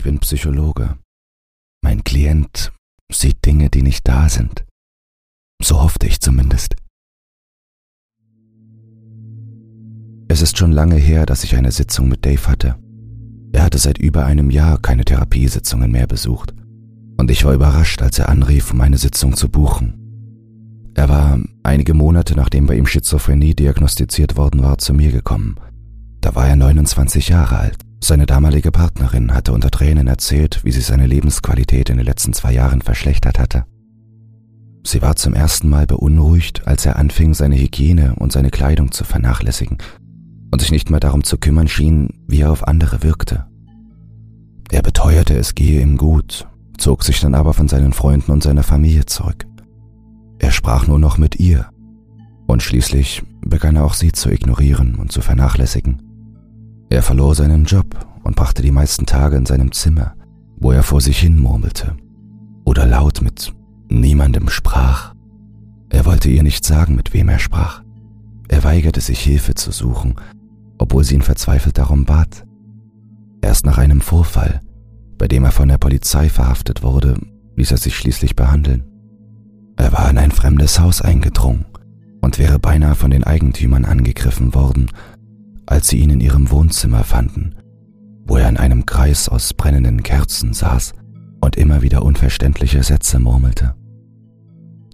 Ich bin Psychologe. Mein Klient sieht Dinge, die nicht da sind. So hoffte ich zumindest. Es ist schon lange her, dass ich eine Sitzung mit Dave hatte. Er hatte seit über einem Jahr keine Therapiesitzungen mehr besucht. Und ich war überrascht, als er anrief, um eine Sitzung zu buchen. Er war einige Monate nachdem bei ihm Schizophrenie diagnostiziert worden war, zu mir gekommen. Da war er 29 Jahre alt. Seine damalige Partnerin hatte unter Tränen erzählt, wie sie seine Lebensqualität in den letzten zwei Jahren verschlechtert hatte. Sie war zum ersten Mal beunruhigt, als er anfing, seine Hygiene und seine Kleidung zu vernachlässigen und sich nicht mehr darum zu kümmern schien, wie er auf andere wirkte. Er beteuerte, es gehe ihm gut, zog sich dann aber von seinen Freunden und seiner Familie zurück. Er sprach nur noch mit ihr, und schließlich begann er auch sie zu ignorieren und zu vernachlässigen. Er verlor seinen Job und brachte die meisten Tage in seinem Zimmer, wo er vor sich hin murmelte oder laut mit niemandem sprach. Er wollte ihr nicht sagen, mit wem er sprach. Er weigerte sich Hilfe zu suchen, obwohl sie ihn verzweifelt darum bat. Erst nach einem Vorfall, bei dem er von der Polizei verhaftet wurde, ließ er sich schließlich behandeln. Er war in ein fremdes Haus eingedrungen und wäre beinahe von den Eigentümern angegriffen worden als sie ihn in ihrem Wohnzimmer fanden, wo er in einem Kreis aus brennenden Kerzen saß und immer wieder unverständliche Sätze murmelte.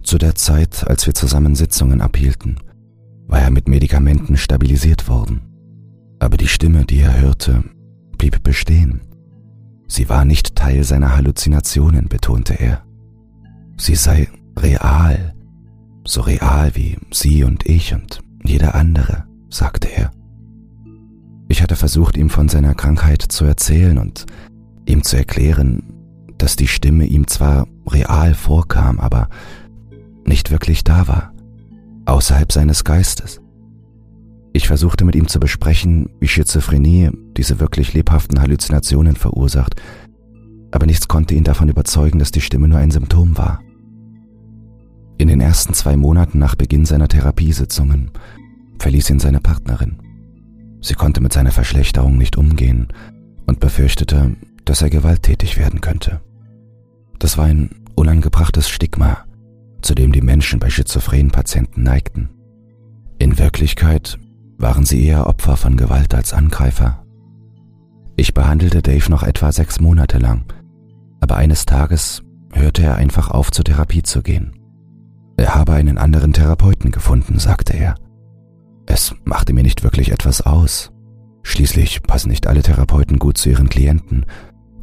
Zu der Zeit, als wir zusammen Sitzungen abhielten, war er mit Medikamenten stabilisiert worden. Aber die Stimme, die er hörte, blieb bestehen. Sie war nicht Teil seiner Halluzinationen, betonte er. Sie sei real, so real wie Sie und ich und jeder andere, sagte er. Ich hatte versucht, ihm von seiner Krankheit zu erzählen und ihm zu erklären, dass die Stimme ihm zwar real vorkam, aber nicht wirklich da war, außerhalb seines Geistes. Ich versuchte mit ihm zu besprechen, wie Schizophrenie diese wirklich lebhaften Halluzinationen verursacht, aber nichts konnte ihn davon überzeugen, dass die Stimme nur ein Symptom war. In den ersten zwei Monaten nach Beginn seiner Therapiesitzungen verließ ihn seine Partnerin. Sie konnte mit seiner Verschlechterung nicht umgehen und befürchtete, dass er gewalttätig werden könnte. Das war ein unangebrachtes Stigma, zu dem die Menschen bei schizophrenen Patienten neigten. In Wirklichkeit waren sie eher Opfer von Gewalt als Angreifer. Ich behandelte Dave noch etwa sechs Monate lang, aber eines Tages hörte er einfach auf, zur Therapie zu gehen. Er habe einen anderen Therapeuten gefunden, sagte er. Es machte mir nicht wirklich etwas aus. Schließlich passen nicht alle Therapeuten gut zu ihren Klienten,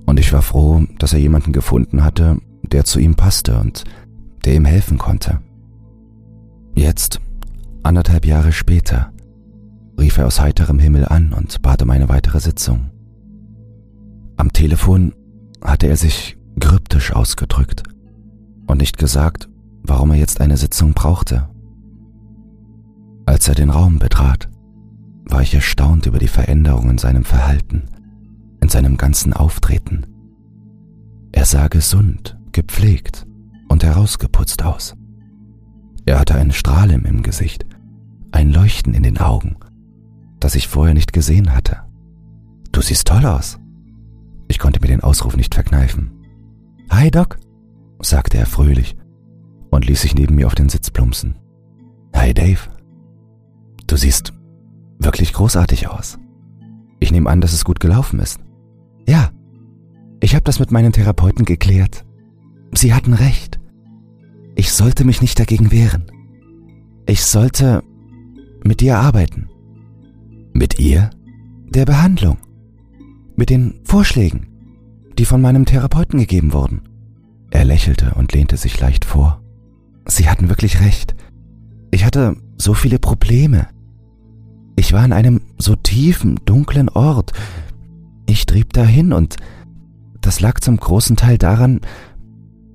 und ich war froh, dass er jemanden gefunden hatte, der zu ihm passte und der ihm helfen konnte. Jetzt, anderthalb Jahre später, rief er aus heiterem Himmel an und bat um eine weitere Sitzung. Am Telefon hatte er sich kryptisch ausgedrückt und nicht gesagt, warum er jetzt eine Sitzung brauchte. Als er den Raum betrat, war ich erstaunt über die Veränderung in seinem Verhalten, in seinem ganzen Auftreten. Er sah gesund, gepflegt und herausgeputzt aus. Er hatte einen Strahlen im Gesicht, ein Leuchten in den Augen, das ich vorher nicht gesehen hatte. Du siehst toll aus. Ich konnte mir den Ausruf nicht verkneifen. Hi, Doc, sagte er fröhlich und ließ sich neben mir auf den Sitz plumpsen. Hi, Dave, Du siehst wirklich großartig aus. Ich nehme an, dass es gut gelaufen ist. Ja, ich habe das mit meinen Therapeuten geklärt. Sie hatten recht. Ich sollte mich nicht dagegen wehren. Ich sollte mit dir arbeiten. Mit ihr? Der Behandlung. Mit den Vorschlägen, die von meinem Therapeuten gegeben wurden. Er lächelte und lehnte sich leicht vor. Sie hatten wirklich recht. Ich hatte so viele Probleme. Ich war an einem so tiefen, dunklen Ort. Ich trieb dahin und das lag zum großen Teil daran,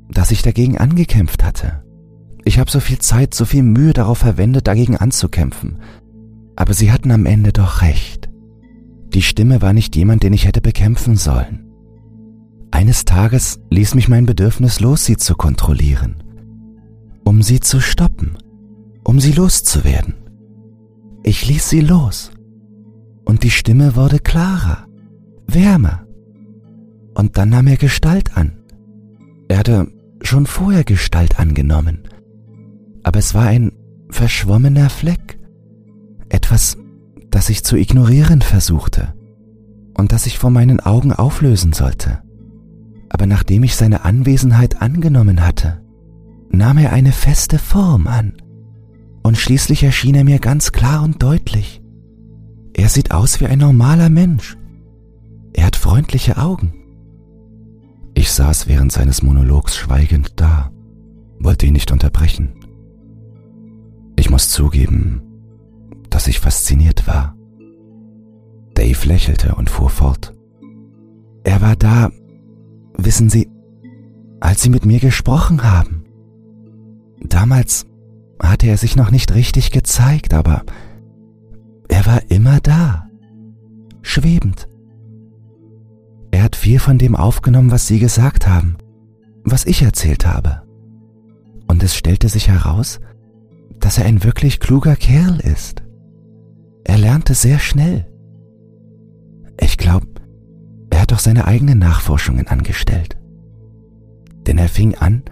dass ich dagegen angekämpft hatte. Ich habe so viel Zeit, so viel Mühe darauf verwendet, dagegen anzukämpfen. Aber sie hatten am Ende doch recht. Die Stimme war nicht jemand, den ich hätte bekämpfen sollen. Eines Tages ließ mich mein Bedürfnis los, sie zu kontrollieren. Um sie zu stoppen. Um sie loszuwerden. Ich ließ sie los, und die Stimme wurde klarer, wärmer Und dann nahm er Gestalt an. Er hatte schon vorher Gestalt angenommen. Aber es war ein verschwommener Fleck. Etwas, das ich zu ignorieren versuchte und das ich vor meinen Augen auflösen sollte. Aber nachdem ich seine Anwesenheit angenommen hatte, nahm er eine feste Form an. Und schließlich erschien er mir ganz klar und deutlich. Er sieht aus wie ein normaler Mensch. Er hat freundliche Augen. Ich saß während seines Monologs schweigend da, wollte ihn nicht unterbrechen. Ich muss zugeben, dass ich fasziniert war. Dave lächelte und fuhr fort. Er war da, wissen Sie, als Sie mit mir gesprochen haben. Damals hatte er sich noch nicht richtig gezeigt, aber er war immer da, schwebend. Er hat viel von dem aufgenommen, was Sie gesagt haben, was ich erzählt habe. Und es stellte sich heraus, dass er ein wirklich kluger Kerl ist. Er lernte sehr schnell. Ich glaube, er hat auch seine eigenen Nachforschungen angestellt. Denn er fing an,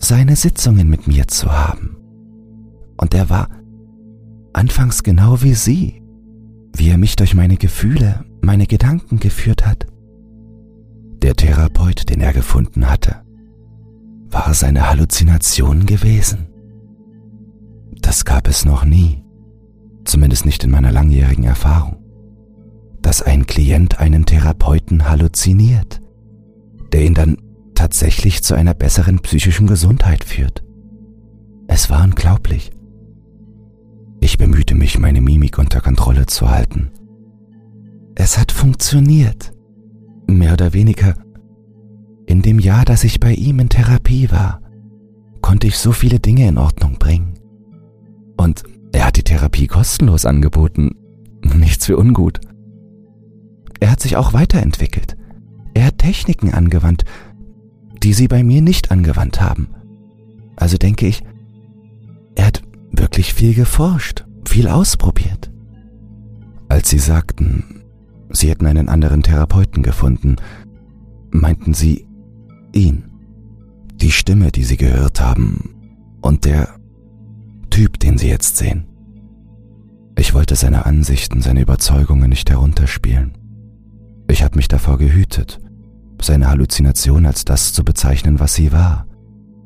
seine Sitzungen mit mir zu haben. Und er war anfangs genau wie Sie, wie er mich durch meine Gefühle, meine Gedanken geführt hat. Der Therapeut, den er gefunden hatte, war seine Halluzination gewesen. Das gab es noch nie, zumindest nicht in meiner langjährigen Erfahrung, dass ein Klient einen Therapeuten halluziniert, der ihn dann tatsächlich zu einer besseren psychischen Gesundheit führt. Es war unglaublich. Ich bemühte mich, meine Mimik unter Kontrolle zu halten. Es hat funktioniert. Mehr oder weniger. In dem Jahr, dass ich bei ihm in Therapie war, konnte ich so viele Dinge in Ordnung bringen. Und er hat die Therapie kostenlos angeboten. Nichts für ungut. Er hat sich auch weiterentwickelt. Er hat Techniken angewandt, die sie bei mir nicht angewandt haben. Also denke ich, er hat wirklich viel geforscht, viel ausprobiert. Als sie sagten, sie hätten einen anderen Therapeuten gefunden, meinten sie ihn, die Stimme, die sie gehört haben und der Typ, den sie jetzt sehen. Ich wollte seine Ansichten, seine Überzeugungen nicht herunterspielen. Ich habe mich davor gehütet, seine Halluzination als das zu bezeichnen, was sie war.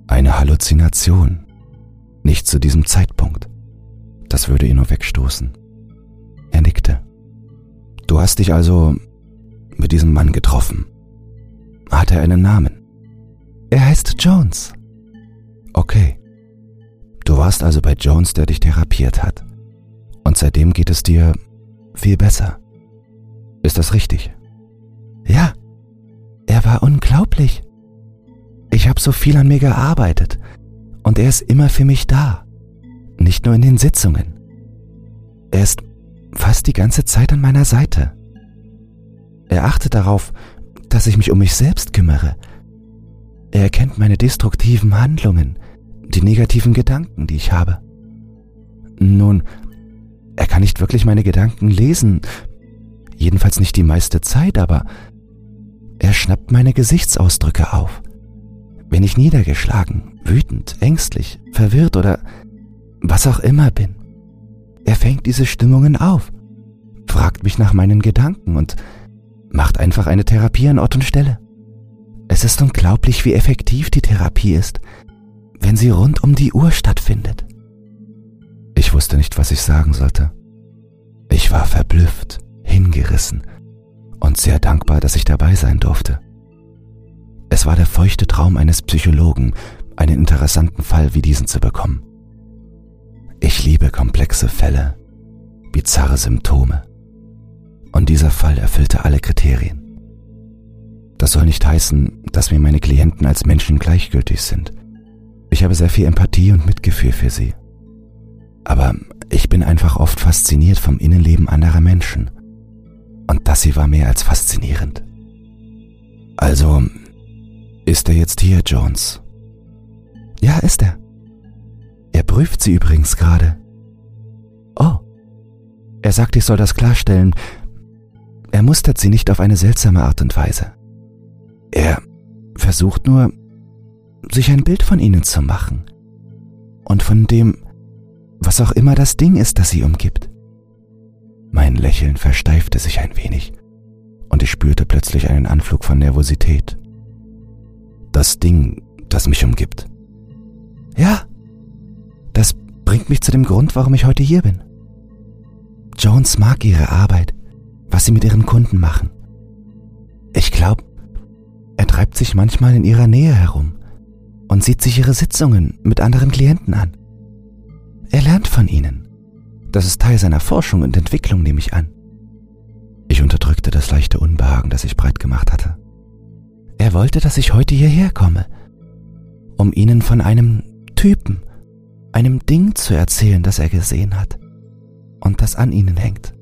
Eine Halluzination. Nicht zu diesem Zeitpunkt. Das würde ihn nur wegstoßen. Er nickte. Du hast dich also mit diesem Mann getroffen. Hat er einen Namen? Er heißt Jones. Okay. Du warst also bei Jones, der dich therapiert hat. Und seitdem geht es dir viel besser. Ist das richtig? Ja, er war unglaublich. Ich habe so viel an mir gearbeitet und er ist immer für mich da. Nicht nur in den Sitzungen. Er ist fast die ganze Zeit an meiner Seite. Er achtet darauf, dass ich mich um mich selbst kümmere. Er erkennt meine destruktiven Handlungen, die negativen Gedanken, die ich habe. Nun, er kann nicht wirklich meine Gedanken lesen, jedenfalls nicht die meiste Zeit, aber er schnappt meine Gesichtsausdrücke auf. Wenn ich niedergeschlagen, wütend, ängstlich, verwirrt oder was auch immer bin. Er fängt diese Stimmungen auf, fragt mich nach meinen Gedanken und macht einfach eine Therapie an Ort und Stelle. Es ist unglaublich, wie effektiv die Therapie ist, wenn sie rund um die Uhr stattfindet. Ich wusste nicht, was ich sagen sollte. Ich war verblüfft, hingerissen und sehr dankbar, dass ich dabei sein durfte. Es war der feuchte Traum eines Psychologen, einen interessanten Fall wie diesen zu bekommen. Ich liebe komplexe Fälle, bizarre Symptome. Und dieser Fall erfüllte alle Kriterien. Das soll nicht heißen, dass mir meine Klienten als Menschen gleichgültig sind. Ich habe sehr viel Empathie und Mitgefühl für sie. Aber ich bin einfach oft fasziniert vom Innenleben anderer Menschen und das hier war mehr als faszinierend. Also, ist er jetzt hier, Jones? Ja, ist er. Er prüft sie übrigens gerade. Oh. Er sagt, ich soll das klarstellen. Er mustert sie nicht auf eine seltsame Art und Weise. versucht nur, sich ein Bild von ihnen zu machen und von dem, was auch immer das Ding ist, das sie umgibt. Mein Lächeln versteifte sich ein wenig und ich spürte plötzlich einen Anflug von Nervosität. Das Ding, das mich umgibt. Ja, das bringt mich zu dem Grund, warum ich heute hier bin. Jones mag ihre Arbeit, was sie mit ihren Kunden machen. Ich glaube, er treibt sich manchmal in ihrer Nähe herum und sieht sich ihre Sitzungen mit anderen Klienten an. Er lernt von ihnen. Das ist Teil seiner Forschung und Entwicklung, nehme ich an. Ich unterdrückte das leichte Unbehagen, das ich breit gemacht hatte. Er wollte, dass ich heute hierher komme, um ihnen von einem Typen, einem Ding zu erzählen, das er gesehen hat und das an ihnen hängt.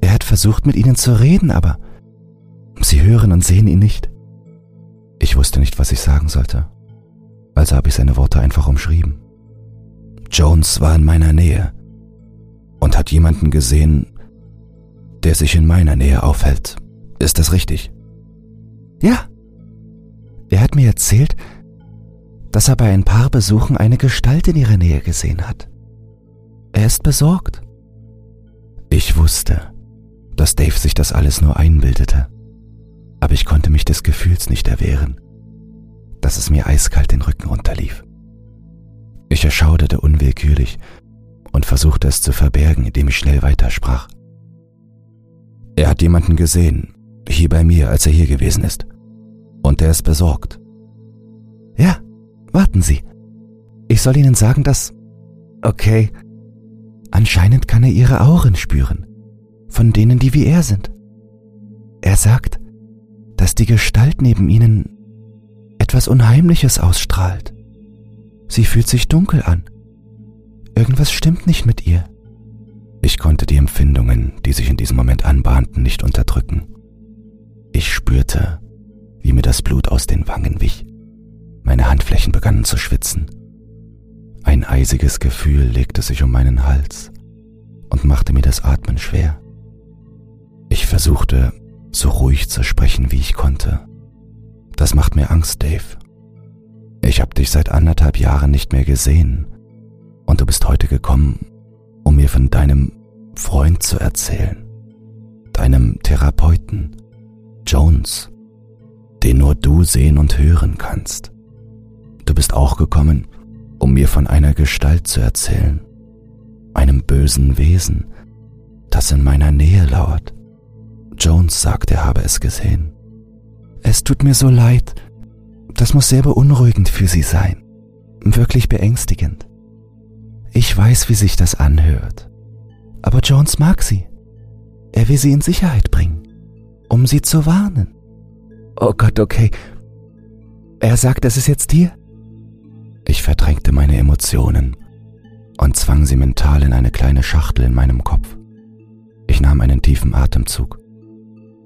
Er hat versucht, mit ihnen zu reden, aber sie hören und sehen ihn nicht. Ich wusste nicht, was ich sagen sollte, also habe ich seine Worte einfach umschrieben. Jones war in meiner Nähe und hat jemanden gesehen, der sich in meiner Nähe aufhält. Ist das richtig? Ja. Er hat mir erzählt, dass er bei ein paar Besuchen eine Gestalt in ihrer Nähe gesehen hat. Er ist besorgt. Ich wusste, dass Dave sich das alles nur einbildete, aber ich konnte mich des Gefühls nicht erwehren, dass es mir eiskalt den Rücken runterlief. Ich erschauderte unwillkürlich und versuchte es zu verbergen, indem ich schnell weitersprach. Er hat jemanden gesehen, hier bei mir, als er hier gewesen ist. Und er ist besorgt. Ja, warten Sie. Ich soll Ihnen sagen, dass... Okay. Anscheinend kann er Ihre Auren spüren. Von denen, die wie er sind. Er sagt, dass die Gestalt neben Ihnen etwas Unheimliches ausstrahlt. Sie fühlt sich dunkel an. Irgendwas stimmt nicht mit ihr. Ich konnte die Empfindungen, die sich in diesem Moment anbahnten, nicht unterdrücken. Ich spürte, wie mir das Blut aus den Wangen wich. Meine Handflächen begannen zu schwitzen. Ein eisiges Gefühl legte sich um meinen Hals und machte mir das Atmen schwer. Ich versuchte, so ruhig zu sprechen, wie ich konnte. Das macht mir Angst, Dave. Ich habe dich seit anderthalb Jahren nicht mehr gesehen und du bist heute gekommen, um mir von deinem Freund zu erzählen, deinem Therapeuten, Jones, den nur du sehen und hören kannst. Du bist auch gekommen, um mir von einer Gestalt zu erzählen, einem bösen Wesen, das in meiner Nähe lauert. Jones sagt, er habe es gesehen. Es tut mir so leid, das muss sehr beunruhigend für Sie sein, wirklich beängstigend. Ich weiß, wie sich das anhört. Aber Jones mag sie. Er will sie in Sicherheit bringen, um sie zu warnen. Oh Gott, okay. Er sagt, es ist jetzt hier. Ich verdrängte meine Emotionen und zwang sie mental in eine kleine Schachtel in meinem Kopf. Ich nahm einen tiefen Atemzug.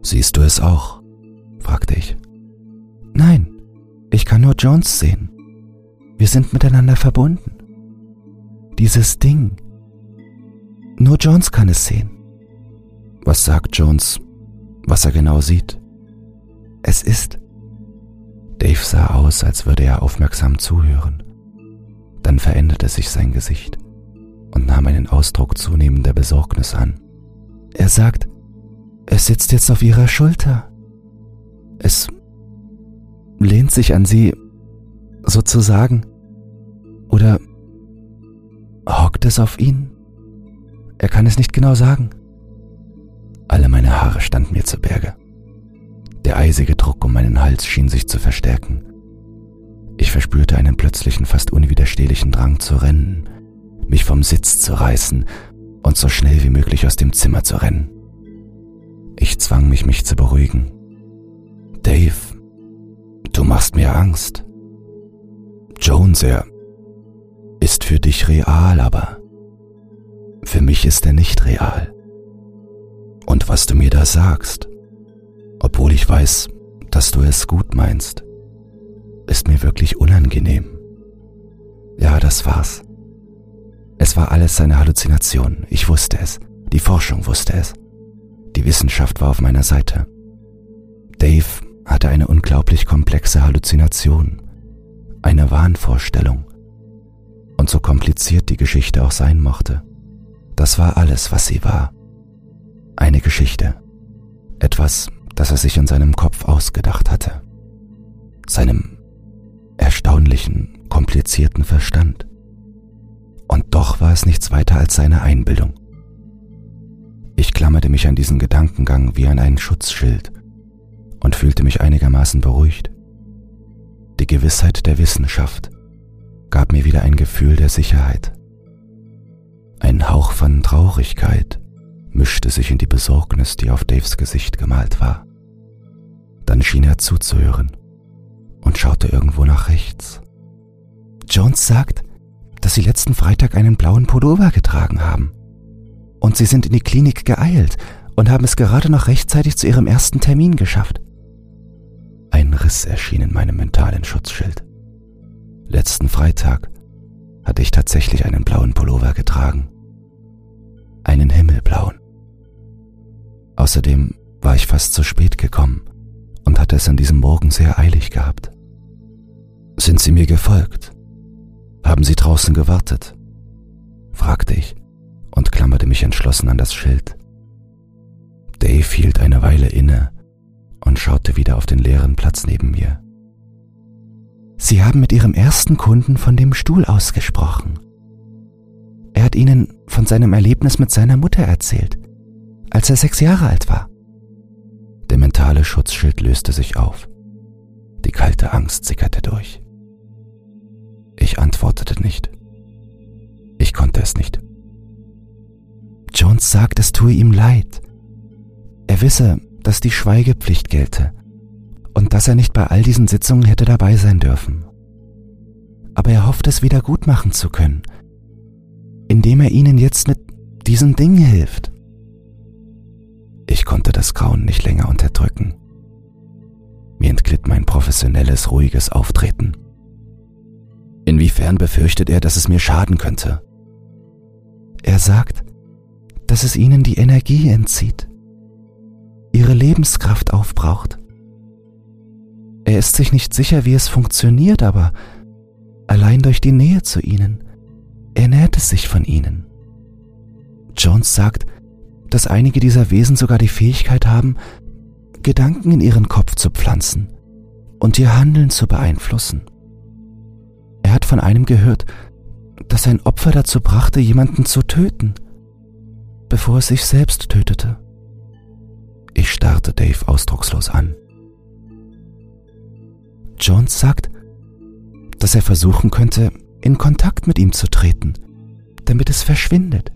Siehst du es auch? fragte ich. Nein, ich kann nur Jones sehen. Wir sind miteinander verbunden. Dieses Ding. Nur Jones kann es sehen. Was sagt Jones, was er genau sieht? Es ist. Dave sah aus, als würde er aufmerksam zuhören. Dann veränderte sich sein Gesicht und nahm einen Ausdruck zunehmender Besorgnis an. Er sagt, es sitzt jetzt auf ihrer Schulter. Es lehnt sich an sie, sozusagen. Oder Hockt es auf ihn? Er kann es nicht genau sagen. Alle meine Haare standen mir zu Berge. Der eisige Druck um meinen Hals schien sich zu verstärken. Ich verspürte einen plötzlichen, fast unwiderstehlichen Drang zu rennen, mich vom Sitz zu reißen und so schnell wie möglich aus dem Zimmer zu rennen. Ich zwang mich, mich zu beruhigen. Dave, du machst mir Angst. Jones, er, ist für dich real, aber für mich ist er nicht real. Und was du mir da sagst, obwohl ich weiß, dass du es gut meinst, ist mir wirklich unangenehm. Ja, das war's. Es war alles seine Halluzination, ich wusste es, die Forschung wusste es, die Wissenschaft war auf meiner Seite. Dave hatte eine unglaublich komplexe Halluzination, eine Wahnvorstellung. Und so kompliziert die Geschichte auch sein mochte, das war alles, was sie war. Eine Geschichte. Etwas, das er sich in seinem Kopf ausgedacht hatte. Seinem erstaunlichen, komplizierten Verstand. Und doch war es nichts weiter als seine Einbildung. Ich klammerte mich an diesen Gedankengang wie an einen Schutzschild und fühlte mich einigermaßen beruhigt. Die Gewissheit der Wissenschaft gab mir wieder ein Gefühl der Sicherheit. Ein Hauch von Traurigkeit mischte sich in die Besorgnis, die auf Daves Gesicht gemalt war. Dann schien er zuzuhören und schaute irgendwo nach rechts. Jones sagt, dass Sie letzten Freitag einen blauen Pullover getragen haben. Und Sie sind in die Klinik geeilt und haben es gerade noch rechtzeitig zu Ihrem ersten Termin geschafft. Ein Riss erschien in meinem mentalen Schutzschild. Letzten Freitag hatte ich tatsächlich einen blauen Pullover getragen. Einen himmelblauen. Außerdem war ich fast zu spät gekommen und hatte es an diesem Morgen sehr eilig gehabt. Sind Sie mir gefolgt? Haben Sie draußen gewartet? fragte ich und klammerte mich entschlossen an das Schild. Dave hielt eine Weile inne und schaute wieder auf den leeren Platz neben mir. Sie haben mit Ihrem ersten Kunden von dem Stuhl ausgesprochen. Er hat Ihnen von seinem Erlebnis mit seiner Mutter erzählt, als er sechs Jahre alt war. Der mentale Schutzschild löste sich auf. Die kalte Angst sickerte durch. Ich antwortete nicht. Ich konnte es nicht. Jones sagt, es tue ihm leid. Er wisse, dass die Schweigepflicht gelte und dass er nicht bei all diesen Sitzungen hätte dabei sein dürfen. Aber er hofft es wieder gut machen zu können, indem er ihnen jetzt mit diesem Ding hilft. Ich konnte das Grauen nicht länger unterdrücken. Mir entglitt mein professionelles, ruhiges Auftreten. Inwiefern befürchtet er, dass es mir schaden könnte? Er sagt, dass es ihnen die Energie entzieht, ihre Lebenskraft aufbraucht. Er ist sich nicht sicher, wie es funktioniert, aber allein durch die Nähe zu ihnen ernährt es sich von ihnen. Jones sagt, dass einige dieser Wesen sogar die Fähigkeit haben, Gedanken in ihren Kopf zu pflanzen und ihr Handeln zu beeinflussen. Er hat von einem gehört, das ein Opfer dazu brachte, jemanden zu töten, bevor es sich selbst tötete. Ich starrte Dave ausdruckslos an. Jones sagt, dass er versuchen könnte, in Kontakt mit ihm zu treten, damit es verschwindet.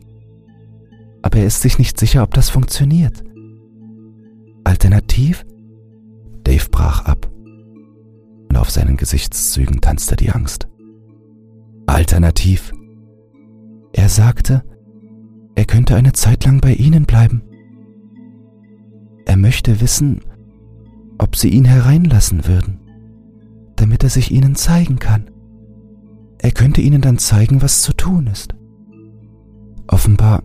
Aber er ist sich nicht sicher, ob das funktioniert. Alternativ? Dave brach ab und auf seinen Gesichtszügen tanzte die Angst. Alternativ. Er sagte, er könnte eine Zeit lang bei Ihnen bleiben. Er möchte wissen, ob Sie ihn hereinlassen würden, damit er sich Ihnen zeigen kann. Er könnte Ihnen dann zeigen, was zu tun ist. Offenbar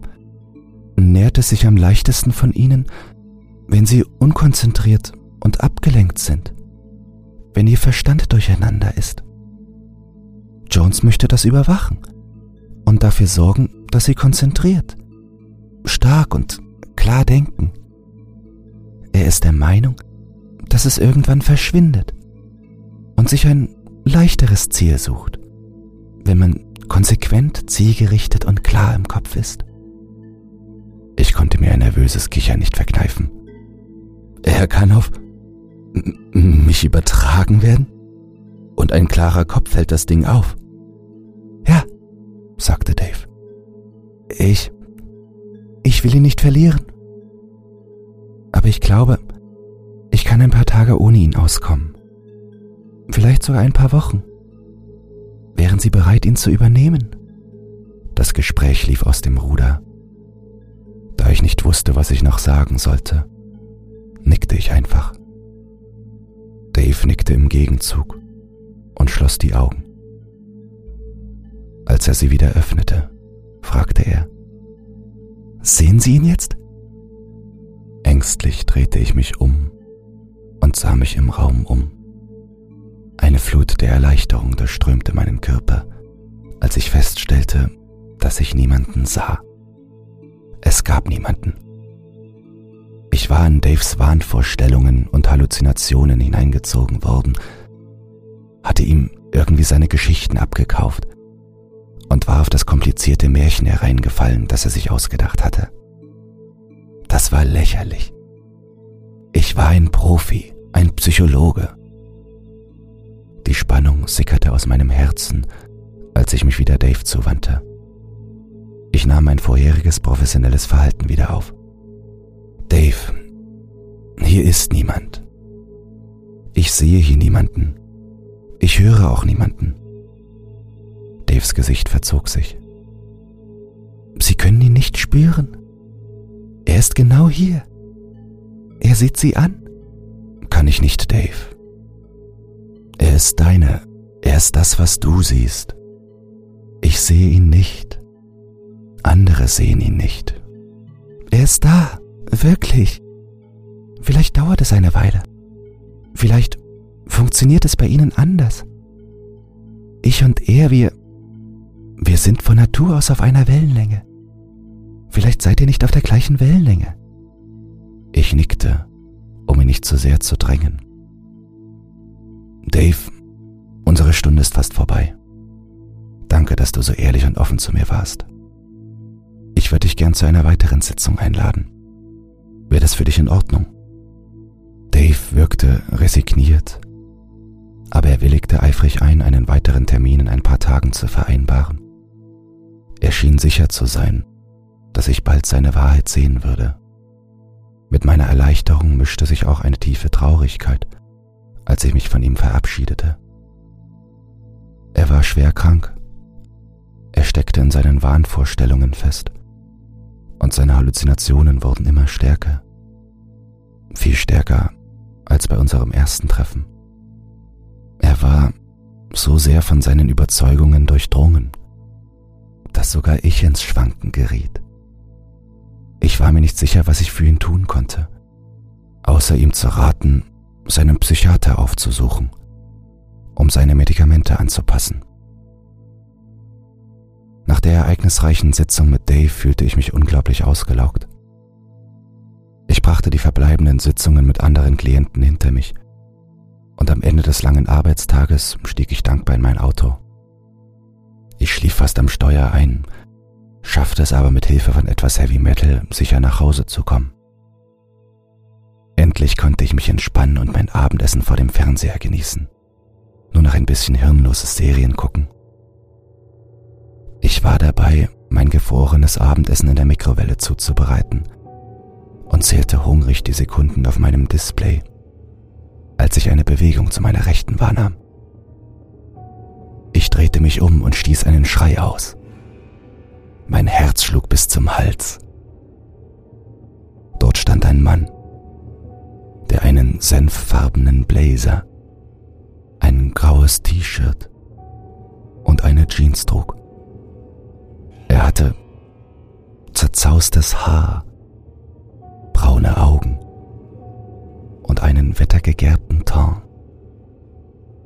nährt es sich am leichtesten von Ihnen, wenn Sie unkonzentriert und abgelenkt sind, wenn Ihr Verstand durcheinander ist. Jones möchte das überwachen und dafür sorgen, dass sie konzentriert, stark und klar denken. Er ist der Meinung, dass es irgendwann verschwindet und sich ein leichteres Ziel sucht, wenn man konsequent, zielgerichtet und klar im Kopf ist. Ich konnte mir ein nervöses Kichern nicht verkneifen. Er kann auf mich übertragen werden? Und ein klarer Kopf hält das Ding auf. Ja, sagte Dave. Ich. Ich will ihn nicht verlieren. Aber ich glaube, ich kann ein paar Tage ohne ihn auskommen. Vielleicht sogar ein paar Wochen. Wären Sie bereit, ihn zu übernehmen? Das Gespräch lief aus dem Ruder. Da ich nicht wusste, was ich noch sagen sollte, nickte ich einfach. Dave nickte im Gegenzug und schloss die Augen. Als er sie wieder öffnete, fragte er, Sehen Sie ihn jetzt? Ängstlich drehte ich mich um und sah mich im Raum um. Eine Flut der Erleichterung durchströmte meinen Körper, als ich feststellte, dass ich niemanden sah. Es gab niemanden. Ich war in Daves Wahnvorstellungen und Halluzinationen hineingezogen worden, hatte ihm irgendwie seine Geschichten abgekauft und war auf das komplizierte Märchen hereingefallen, das er sich ausgedacht hatte. Das war lächerlich. Ich war ein Profi, ein Psychologe. Die Spannung sickerte aus meinem Herzen, als ich mich wieder Dave zuwandte. Ich nahm mein vorheriges professionelles Verhalten wieder auf. Dave, hier ist niemand. Ich sehe hier niemanden. Ich höre auch niemanden. Daves Gesicht verzog sich. Sie können ihn nicht spüren. Er ist genau hier. Er sieht Sie an. Kann ich nicht, Dave. Er ist deine. Er ist das, was du siehst. Ich sehe ihn nicht. Andere sehen ihn nicht. Er ist da. Wirklich. Vielleicht dauert es eine Weile. Vielleicht funktioniert es bei Ihnen anders. Ich und er, wir, wir sind von Natur aus auf einer Wellenlänge. Vielleicht seid ihr nicht auf der gleichen Wellenlänge. Ich nickte, um ihn nicht zu sehr zu drängen. Dave, unsere Stunde ist fast vorbei. Danke, dass du so ehrlich und offen zu mir warst. Ich würde dich gern zu einer weiteren Sitzung einladen. Wäre das für dich in Ordnung? Dave wirkte resigniert, aber er willigte eifrig ein, einen weiteren Termin in ein paar Tagen zu vereinbaren. Er schien sicher zu sein, dass ich bald seine Wahrheit sehen würde. Mit meiner Erleichterung mischte sich auch eine tiefe Traurigkeit, als ich mich von ihm verabschiedete. Er war schwer krank. Er steckte in seinen Wahnvorstellungen fest und seine Halluzinationen wurden immer stärker. Viel stärker als bei unserem ersten Treffen. Er war so sehr von seinen Überzeugungen durchdrungen, dass sogar ich ins Schwanken geriet. Ich war mir nicht sicher, was ich für ihn tun konnte, außer ihm zu raten, seinen Psychiater aufzusuchen, um seine Medikamente anzupassen. Nach der ereignisreichen Sitzung mit Dave fühlte ich mich unglaublich ausgelaugt. Ich brachte die verbleibenden Sitzungen mit anderen Klienten hinter mich und am Ende des langen Arbeitstages stieg ich dankbar in mein Auto. Ich schlief fast am Steuer ein, schaffte es aber mit Hilfe von etwas Heavy Metal sicher nach Hause zu kommen. Endlich konnte ich mich entspannen und mein Abendessen vor dem Fernseher genießen. Nur noch ein bisschen hirnloses Serien gucken. Ich war dabei, mein gefrorenes Abendessen in der Mikrowelle zuzubereiten und zählte hungrig die Sekunden auf meinem Display, als ich eine Bewegung zu meiner Rechten wahrnahm. Ich drehte mich um und stieß einen Schrei aus. Mein Herz schlug bis zum Hals. Dort stand ein Mann, der einen senffarbenen Blazer, ein graues T-Shirt und eine Jeans trug. Er hatte zerzaustes Haar, braune Augen und einen wettergegerbten Ton.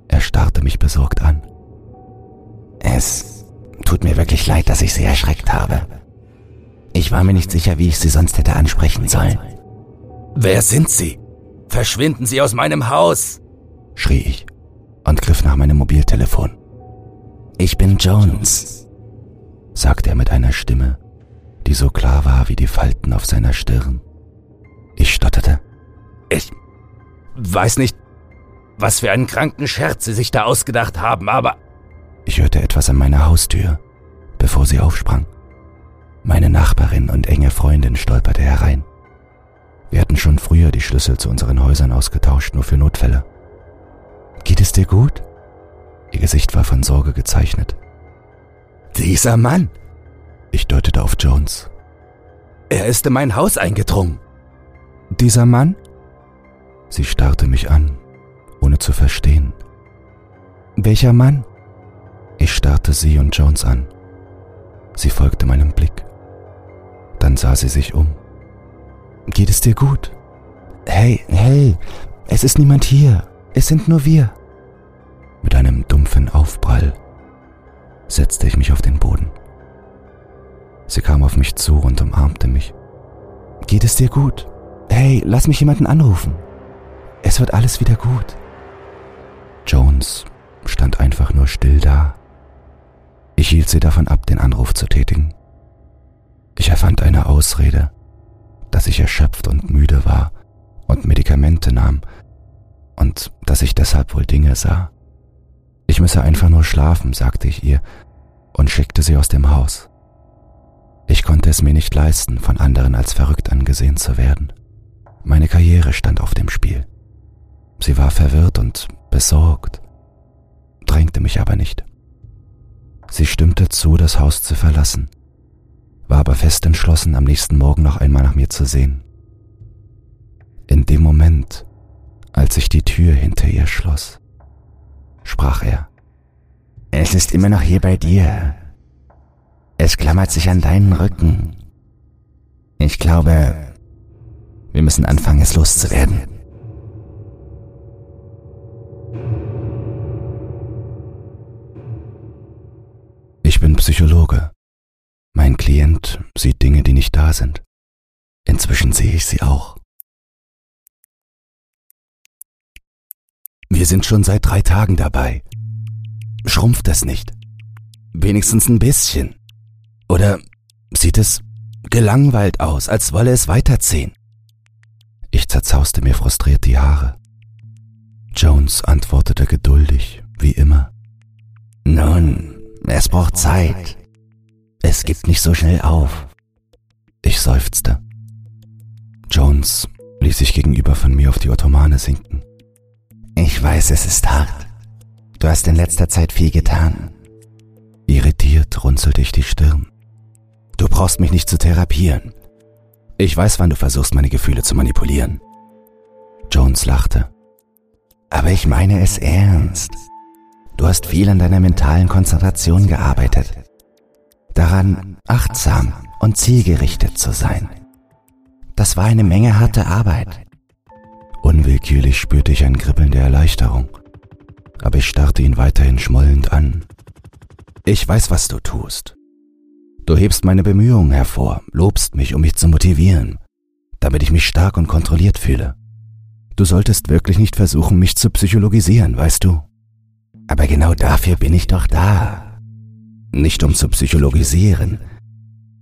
Er starrte mich besorgt an. Es tut mir wirklich leid, dass ich Sie erschreckt habe. Ich war mir nicht sicher, wie ich Sie sonst hätte ansprechen sollen. Wer sind Sie? Verschwinden Sie aus meinem Haus! schrie ich und griff nach meinem Mobiltelefon. Ich bin Jones, sagte er mit einer Stimme, die so klar war wie die Falten auf seiner Stirn. Ich stotterte. Ich weiß nicht, was für einen kranken Scherz Sie sich da ausgedacht haben, aber ich hörte etwas an meiner Haustür, bevor sie aufsprang. Meine Nachbarin und enge Freundin stolperte herein. Wir hatten schon früher die Schlüssel zu unseren Häusern ausgetauscht, nur für Notfälle. Geht es dir gut? Ihr Gesicht war von Sorge gezeichnet. Dieser Mann! Ich deutete auf Jones. Er ist in mein Haus eingedrungen. Dieser Mann? Sie starrte mich an, ohne zu verstehen. Welcher Mann? Ich starrte sie und Jones an. Sie folgte meinem Blick. Dann sah sie sich um. Geht es dir gut? Hey, hey, es ist niemand hier. Es sind nur wir. Mit einem dumpfen Aufprall setzte ich mich auf den Boden. Sie kam auf mich zu und umarmte mich. Geht es dir gut? Hey, lass mich jemanden anrufen. Es wird alles wieder gut. Jones stand einfach nur still da. Ich hielt sie davon ab, den Anruf zu tätigen. Ich erfand eine Ausrede, dass ich erschöpft und müde war und Medikamente nahm und dass ich deshalb wohl Dinge sah. Ich müsse einfach nur schlafen, sagte ich ihr und schickte sie aus dem Haus. Ich konnte es mir nicht leisten, von anderen als verrückt angesehen zu werden. Meine Karriere stand auf dem Spiel. Sie war verwirrt und besorgt, drängte mich aber nicht. Sie stimmte zu, das Haus zu verlassen, war aber fest entschlossen, am nächsten Morgen noch einmal nach mir zu sehen. In dem Moment, als sich die Tür hinter ihr schloss, sprach er. Es ist immer noch hier bei dir. Es klammert sich an deinen Rücken. Ich glaube, wir müssen anfangen, es loszuwerden. Ich bin Psychologe. Mein Klient sieht Dinge, die nicht da sind. Inzwischen sehe ich sie auch. Wir sind schon seit drei Tagen dabei. Schrumpft es nicht? Wenigstens ein bisschen. Oder sieht es gelangweilt aus, als wolle es weiterziehen? Ich zerzauste mir frustriert die Haare. Jones antwortete geduldig, wie immer. Nun, es braucht Zeit. Es gibt nicht so schnell auf. Ich seufzte. Jones ließ sich gegenüber von mir auf die Ottomane sinken. Ich weiß, es ist hart. Du hast in letzter Zeit viel getan. Irritiert runzelte ich die Stirn. Du brauchst mich nicht zu therapieren. Ich weiß, wann du versuchst, meine Gefühle zu manipulieren. Jones lachte. Aber ich meine es ernst. Du hast viel an deiner mentalen Konzentration gearbeitet. Daran, achtsam und zielgerichtet zu sein. Das war eine Menge harte Arbeit. Unwillkürlich spürte ich ein Kribbeln der Erleichterung, aber ich starrte ihn weiterhin schmollend an. Ich weiß, was du tust. Du hebst meine Bemühungen hervor, lobst mich, um mich zu motivieren, damit ich mich stark und kontrolliert fühle. Du solltest wirklich nicht versuchen, mich zu psychologisieren, weißt du? Aber genau dafür bin ich doch da. Nicht um zu psychologisieren,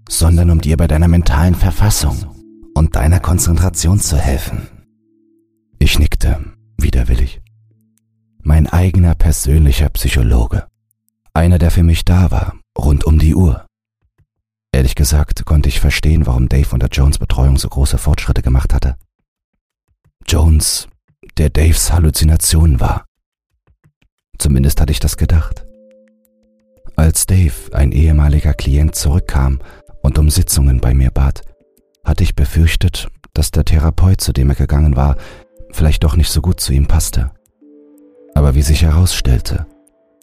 sondern um dir bei deiner mentalen Verfassung und deiner Konzentration zu helfen. Ich nickte, widerwillig. Mein eigener persönlicher Psychologe. Einer, der für mich da war, rund um die Uhr. Ehrlich gesagt konnte ich verstehen, warum Dave unter Jones Betreuung so große Fortschritte gemacht hatte. Jones, der Daves Halluzination war. Zumindest hatte ich das gedacht. Als Dave, ein ehemaliger Klient, zurückkam und um Sitzungen bei mir bat, hatte ich befürchtet, dass der Therapeut, zu dem er gegangen war, vielleicht doch nicht so gut zu ihm passte. Aber wie sich herausstellte,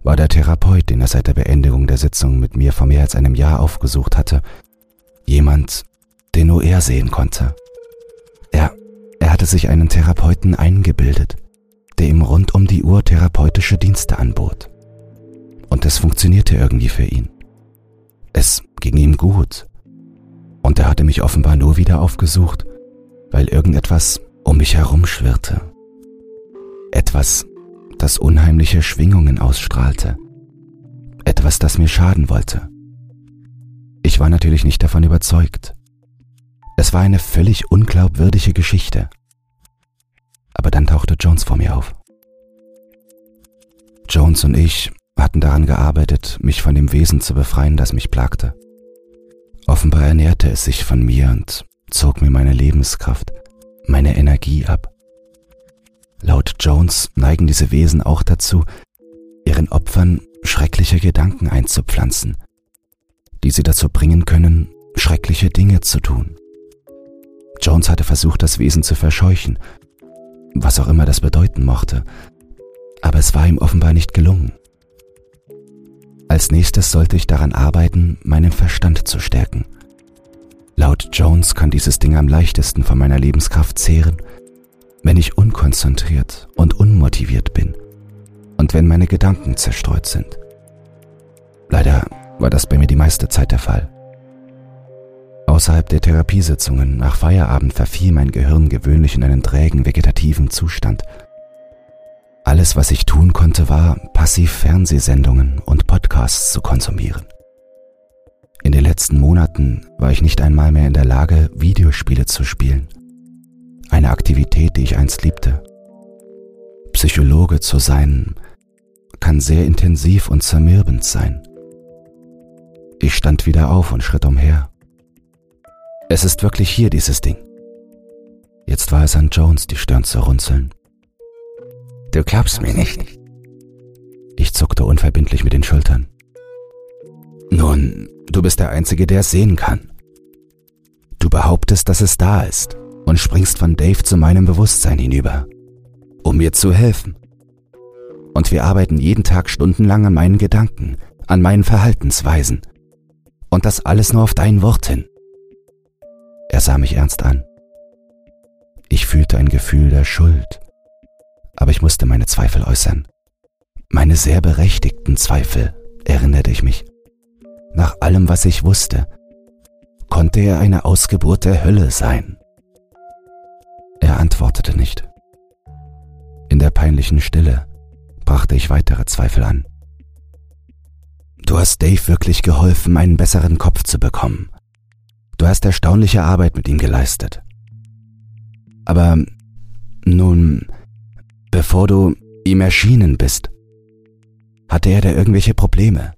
war der Therapeut, den er seit der Beendigung der Sitzung mit mir vor mehr als einem Jahr aufgesucht hatte, jemand, den nur er sehen konnte. Er, er hatte sich einen Therapeuten eingebildet, der ihm rund um die Uhr therapeutische Dienste anbot. Und es funktionierte irgendwie für ihn. Es ging ihm gut. Und er hatte mich offenbar nur wieder aufgesucht, weil irgendetwas um mich herum schwirrte. Etwas, das unheimliche Schwingungen ausstrahlte. Etwas, das mir schaden wollte. Ich war natürlich nicht davon überzeugt. Es war eine völlig unglaubwürdige Geschichte. Aber dann tauchte Jones vor mir auf. Jones und ich hatten daran gearbeitet, mich von dem Wesen zu befreien, das mich plagte. Offenbar ernährte es sich von mir und zog mir meine Lebenskraft, meine Energie ab. Laut Jones neigen diese Wesen auch dazu, ihren Opfern schreckliche Gedanken einzupflanzen, die sie dazu bringen können, schreckliche Dinge zu tun. Jones hatte versucht, das Wesen zu verscheuchen, was auch immer das bedeuten mochte, aber es war ihm offenbar nicht gelungen. Als nächstes sollte ich daran arbeiten, meinen Verstand zu stärken. Laut Jones kann dieses Ding am leichtesten von meiner Lebenskraft zehren, wenn ich unkonzentriert und unmotiviert bin und wenn meine Gedanken zerstreut sind. Leider war das bei mir die meiste Zeit der Fall. Außerhalb der Therapiesitzungen nach Feierabend verfiel mein Gehirn gewöhnlich in einen trägen vegetativen Zustand. Alles, was ich tun konnte, war, passiv Fernsehsendungen und Podcasts zu konsumieren. In den letzten Monaten war ich nicht einmal mehr in der Lage, Videospiele zu spielen. Eine Aktivität, die ich einst liebte. Psychologe zu sein, kann sehr intensiv und zermürbend sein. Ich stand wieder auf und schritt umher. Es ist wirklich hier dieses Ding. Jetzt war es an Jones, die Stirn zu runzeln. Du glaubst mir nicht. Ich zuckte unverbindlich mit den Schultern. Nun, du bist der Einzige, der es sehen kann. Du behauptest, dass es da ist und springst von Dave zu meinem Bewusstsein hinüber, um mir zu helfen. Und wir arbeiten jeden Tag stundenlang an meinen Gedanken, an meinen Verhaltensweisen. Und das alles nur auf dein Wort hin. Er sah mich ernst an. Ich fühlte ein Gefühl der Schuld, aber ich musste meine Zweifel äußern. Meine sehr berechtigten Zweifel, erinnerte ich mich. Nach allem, was ich wusste, konnte er eine Ausgeburt der Hölle sein. Er antwortete nicht. In der peinlichen Stille brachte ich weitere Zweifel an. Du hast Dave wirklich geholfen, einen besseren Kopf zu bekommen. Du hast erstaunliche Arbeit mit ihm geleistet. Aber nun, bevor du ihm erschienen bist, hatte er da irgendwelche Probleme?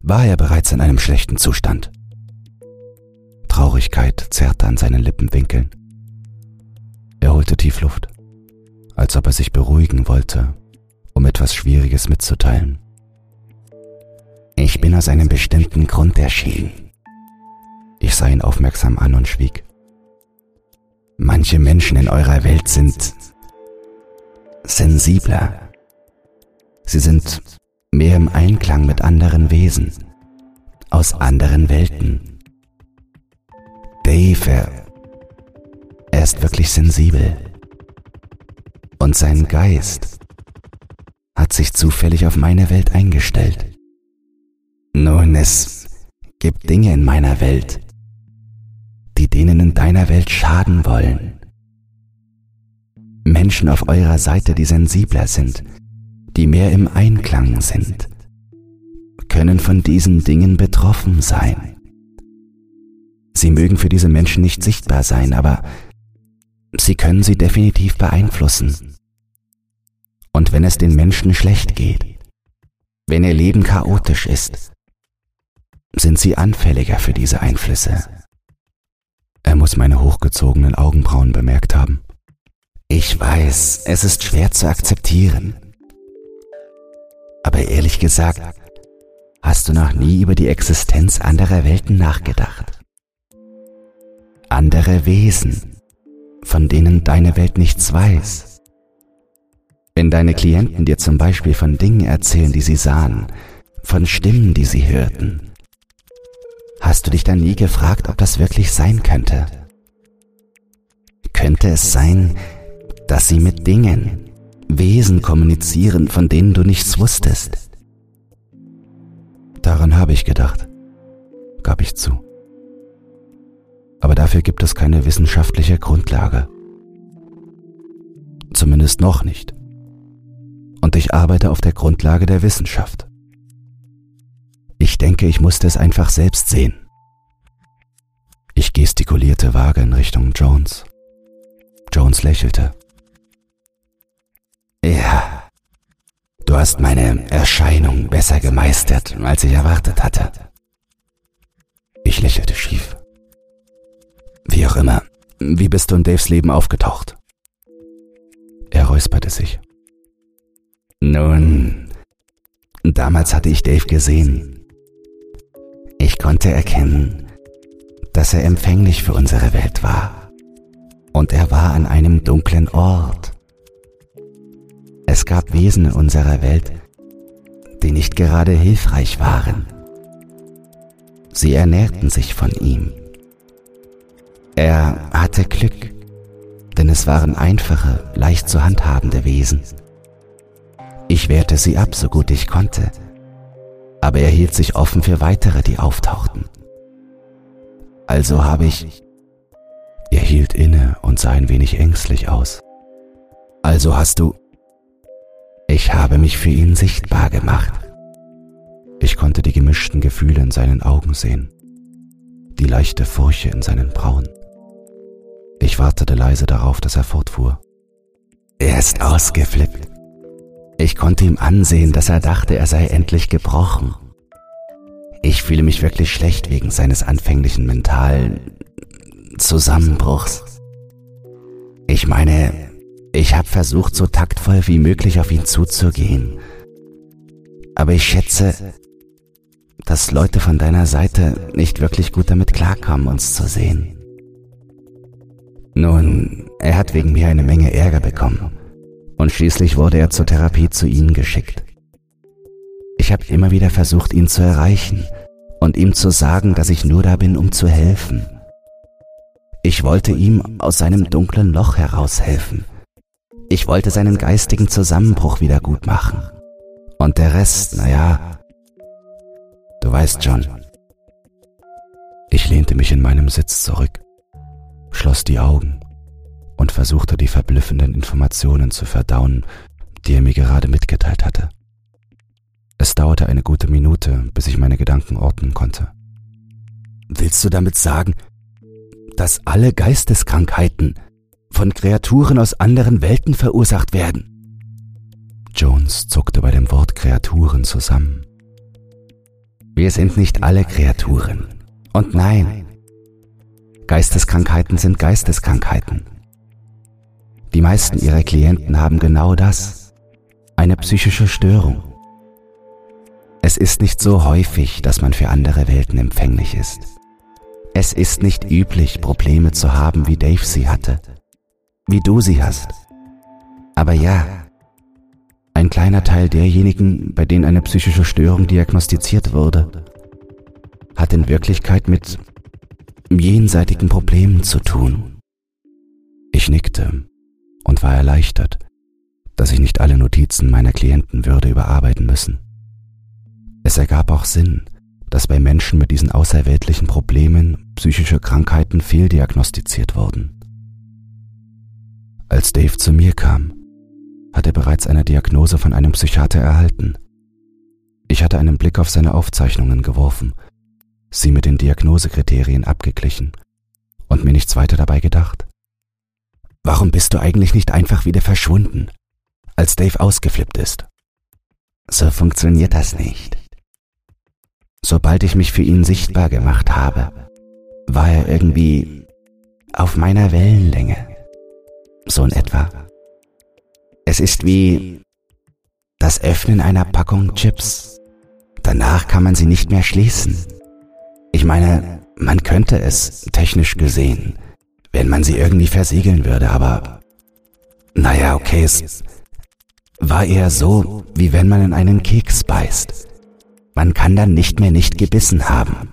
War er bereits in einem schlechten Zustand? Traurigkeit zerrte an seinen Lippenwinkeln. Er holte tief Luft, als ob er sich beruhigen wollte, um etwas Schwieriges mitzuteilen. Ich bin aus einem bestimmten Grund erschienen. Ich sah ihn aufmerksam an und schwieg. Manche Menschen in eurer Welt sind sensibler. Sie sind mehr im Einklang mit anderen Wesen, aus anderen Welten. Dave, er, ist wirklich sensibel. Und sein Geist hat sich zufällig auf meine Welt eingestellt. Nun, es gibt Dinge in meiner Welt, die denen in deiner Welt schaden wollen. Menschen auf eurer Seite, die sensibler sind, die mehr im Einklang sind, können von diesen Dingen betroffen sein. Sie mögen für diese Menschen nicht sichtbar sein, aber sie können sie definitiv beeinflussen. Und wenn es den Menschen schlecht geht, wenn ihr Leben chaotisch ist, sind sie anfälliger für diese Einflüsse. Er muss meine hochgezogenen Augenbrauen bemerkt haben. Ich weiß, es ist schwer zu akzeptieren. Aber ehrlich gesagt, hast du noch nie über die Existenz anderer Welten nachgedacht? Andere Wesen, von denen deine Welt nichts weiß. Wenn deine Klienten dir zum Beispiel von Dingen erzählen, die sie sahen, von Stimmen, die sie hörten, Hast du dich dann nie gefragt, ob das wirklich sein könnte? Könnte es sein, dass sie mit Dingen, Wesen kommunizieren, von denen du nichts wusstest? Daran habe ich gedacht, gab ich zu. Aber dafür gibt es keine wissenschaftliche Grundlage. Zumindest noch nicht. Und ich arbeite auf der Grundlage der Wissenschaft. Ich denke, ich musste es einfach selbst sehen. Ich gestikulierte vage in Richtung Jones. Jones lächelte. Ja, du hast meine Erscheinung besser gemeistert, als ich erwartet hatte. Ich lächelte schief. Wie auch immer, wie bist du in Daves Leben aufgetaucht? Er räusperte sich. Nun, damals hatte ich Dave gesehen ich konnte erkennen, dass er empfänglich für unsere Welt war. Und er war an einem dunklen Ort. Es gab Wesen in unserer Welt, die nicht gerade hilfreich waren. Sie ernährten sich von ihm. Er hatte Glück, denn es waren einfache, leicht zu handhabende Wesen. Ich wehrte sie ab, so gut ich konnte, aber er hielt sich offen für weitere, die auftauchten. Also habe ich... Er hielt inne und sah ein wenig ängstlich aus. Also hast du... Ich habe mich für ihn sichtbar gemacht. Ich konnte die gemischten Gefühle in seinen Augen sehen, die leichte Furche in seinen Brauen. Ich wartete leise darauf, dass er fortfuhr. Er ist ausgeflippt. Ich konnte ihm ansehen, dass er dachte, er sei endlich gebrochen. Ich fühle mich wirklich schlecht wegen seines anfänglichen mentalen Zusammenbruchs. Ich meine, ich habe versucht, so taktvoll wie möglich auf ihn zuzugehen. Aber ich schätze, dass Leute von deiner Seite nicht wirklich gut damit klarkommen, uns zu sehen. Nun, er hat wegen mir eine Menge Ärger bekommen und schließlich wurde er zur Therapie zu Ihnen geschickt. Ich habe immer wieder versucht, ihn zu erreichen und ihm zu sagen, dass ich nur da bin, um zu helfen. Ich wollte ihm aus seinem dunklen Loch heraushelfen. Ich wollte seinen geistigen Zusammenbruch wieder gut machen. Und der Rest, naja, du weißt schon. Ich lehnte mich in meinem Sitz zurück, schloss die Augen und versuchte die verblüffenden Informationen zu verdauen, die er mir gerade mitgeteilt hatte. Es dauerte eine gute Minute, bis ich meine Gedanken ordnen konnte. Willst du damit sagen, dass alle Geisteskrankheiten von Kreaturen aus anderen Welten verursacht werden? Jones zuckte bei dem Wort Kreaturen zusammen. Wir sind nicht alle Kreaturen. Und nein, Geisteskrankheiten sind Geisteskrankheiten. Die meisten ihrer Klienten haben genau das, eine psychische Störung. Es ist nicht so häufig, dass man für andere Welten empfänglich ist. Es ist nicht üblich, Probleme zu haben, wie Dave sie hatte, wie du sie hast. Aber ja, ein kleiner Teil derjenigen, bei denen eine psychische Störung diagnostiziert wurde, hat in Wirklichkeit mit jenseitigen Problemen zu tun. Ich nickte und war erleichtert, dass ich nicht alle Notizen meiner Klienten würde überarbeiten müssen. Es ergab auch Sinn, dass bei Menschen mit diesen außerweltlichen Problemen psychische Krankheiten fehldiagnostiziert wurden. Als Dave zu mir kam, hat er bereits eine Diagnose von einem Psychiater erhalten. Ich hatte einen Blick auf seine Aufzeichnungen geworfen, sie mit den Diagnosekriterien abgeglichen und mir nichts weiter dabei gedacht. Warum bist du eigentlich nicht einfach wieder verschwunden, als Dave ausgeflippt ist? So funktioniert das nicht. Sobald ich mich für ihn sichtbar gemacht habe, war er irgendwie auf meiner Wellenlänge. So in etwa. Es ist wie das Öffnen einer Packung Chips. Danach kann man sie nicht mehr schließen. Ich meine, man könnte es, technisch gesehen, wenn man sie irgendwie versiegeln würde, aber naja, okay, es war eher so, wie wenn man in einen Keks beißt. Man kann dann nicht mehr nicht gebissen haben.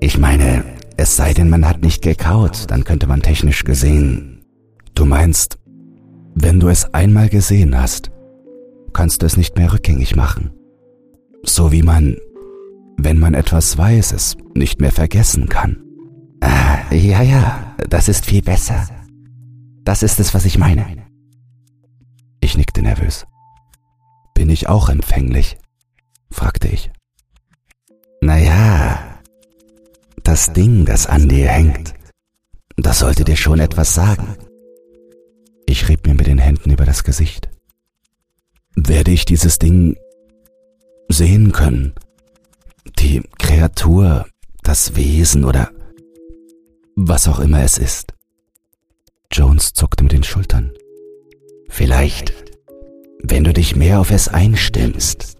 Ich meine, es sei denn, man hat nicht gekaut, dann könnte man technisch gesehen. Du meinst, wenn du es einmal gesehen hast, kannst du es nicht mehr rückgängig machen. So wie man, wenn man etwas weiß, es nicht mehr vergessen kann. Ah, ja, ja, das ist viel besser. Das ist es, was ich meine. Ich nickte nervös. Bin ich auch empfänglich? fragte ich. Naja, das Ding, das an dir hängt, das sollte dir schon etwas sagen. Ich rieb mir mit den Händen über das Gesicht. Werde ich dieses Ding sehen können? Die Kreatur, das Wesen oder was auch immer es ist. Jones zuckte mit den Schultern. Vielleicht, wenn du dich mehr auf es einstimmst.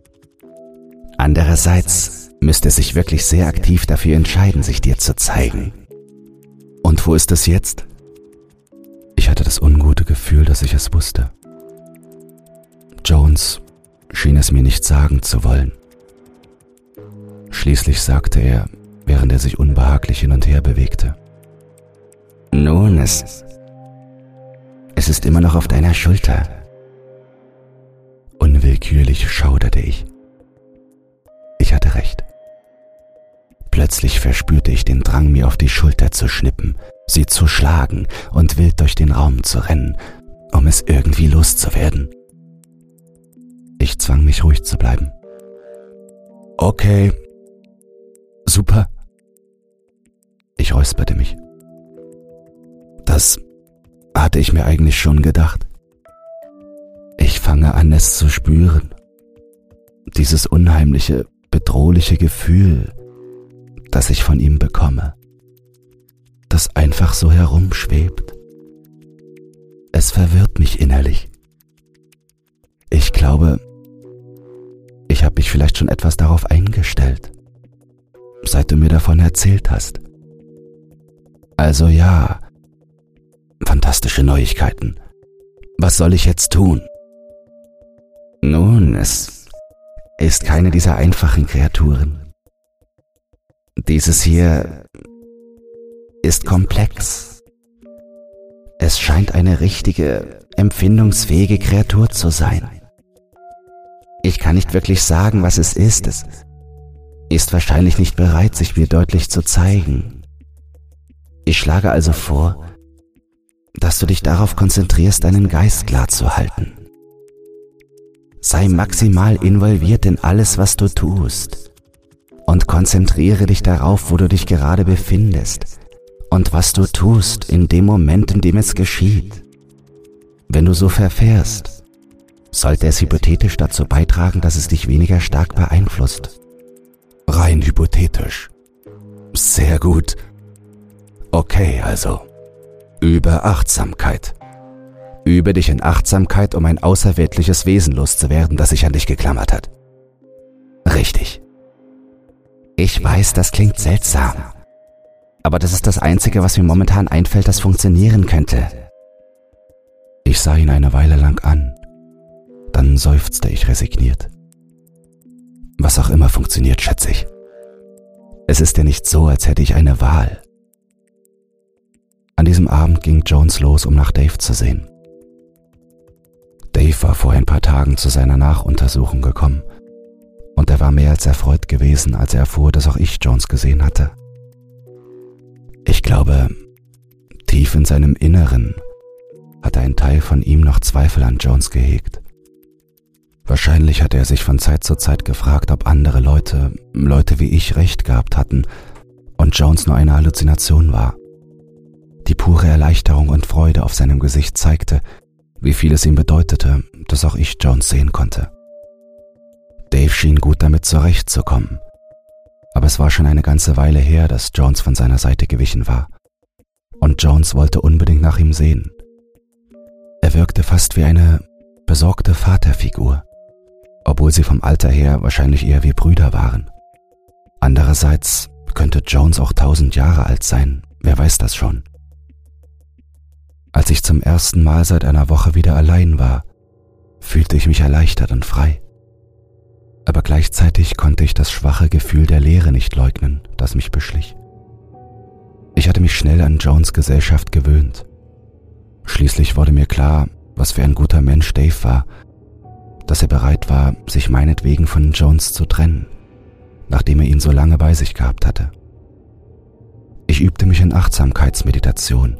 Andererseits müsste es sich wirklich sehr aktiv dafür entscheiden, sich dir zu zeigen. Und wo ist es jetzt? Ich hatte das ungute Gefühl, dass ich es wusste. Jones schien es mir nicht sagen zu wollen. Schließlich sagte er, während er sich unbehaglich hin und her bewegte. Nun, es, es ist immer noch auf deiner Schulter. Unwillkürlich schauderte ich. Ich hatte recht. Plötzlich verspürte ich den Drang, mir auf die Schulter zu schnippen, sie zu schlagen und wild durch den Raum zu rennen, um es irgendwie loszuwerden. Ich zwang mich ruhig zu bleiben. Okay. Räusperte mich. Das hatte ich mir eigentlich schon gedacht. Ich fange an, es zu spüren. Dieses unheimliche, bedrohliche Gefühl, das ich von ihm bekomme, das einfach so herumschwebt. Es verwirrt mich innerlich. Ich glaube, ich habe mich vielleicht schon etwas darauf eingestellt, seit du mir davon erzählt hast. Also ja, fantastische Neuigkeiten. Was soll ich jetzt tun? Nun, es ist keine dieser einfachen Kreaturen. Dieses hier ist komplex. Es scheint eine richtige, empfindungsfähige Kreatur zu sein. Ich kann nicht wirklich sagen, was es ist. Es ist wahrscheinlich nicht bereit, sich mir deutlich zu zeigen. Ich schlage also vor, dass du dich darauf konzentrierst, deinen Geist klar zu halten. Sei maximal involviert in alles, was du tust und konzentriere dich darauf, wo du dich gerade befindest und was du tust in dem Moment, in dem es geschieht. Wenn du so verfährst, sollte es hypothetisch dazu beitragen, dass es dich weniger stark beeinflusst. Rein hypothetisch. Sehr gut. Okay, also. Über Achtsamkeit. Übe dich in Achtsamkeit, um ein außerweltliches Wesen loszuwerden, das sich an dich geklammert hat. Richtig. Ich weiß, das klingt seltsam. Aber das ist das Einzige, was mir momentan einfällt, das funktionieren könnte. Ich sah ihn eine Weile lang an. Dann seufzte ich resigniert. Was auch immer funktioniert, schätze ich. Es ist ja nicht so, als hätte ich eine Wahl. An diesem Abend ging Jones los, um nach Dave zu sehen. Dave war vor ein paar Tagen zu seiner Nachuntersuchung gekommen und er war mehr als erfreut gewesen, als er erfuhr, dass auch ich Jones gesehen hatte. Ich glaube, tief in seinem Inneren hatte ein Teil von ihm noch Zweifel an Jones gehegt. Wahrscheinlich hatte er sich von Zeit zu Zeit gefragt, ob andere Leute, Leute wie ich, recht gehabt hatten und Jones nur eine Halluzination war. Die pure Erleichterung und Freude auf seinem Gesicht zeigte, wie viel es ihm bedeutete, dass auch ich Jones sehen konnte. Dave schien gut damit zurechtzukommen, aber es war schon eine ganze Weile her, dass Jones von seiner Seite gewichen war, und Jones wollte unbedingt nach ihm sehen. Er wirkte fast wie eine besorgte Vaterfigur, obwohl sie vom Alter her wahrscheinlich eher wie Brüder waren. Andererseits könnte Jones auch tausend Jahre alt sein, wer weiß das schon. Als ich zum ersten Mal seit einer Woche wieder allein war, fühlte ich mich erleichtert und frei. Aber gleichzeitig konnte ich das schwache Gefühl der Leere nicht leugnen, das mich beschlich. Ich hatte mich schnell an Jones Gesellschaft gewöhnt. Schließlich wurde mir klar, was für ein guter Mensch Dave war, dass er bereit war, sich meinetwegen von Jones zu trennen, nachdem er ihn so lange bei sich gehabt hatte. Ich übte mich in Achtsamkeitsmeditation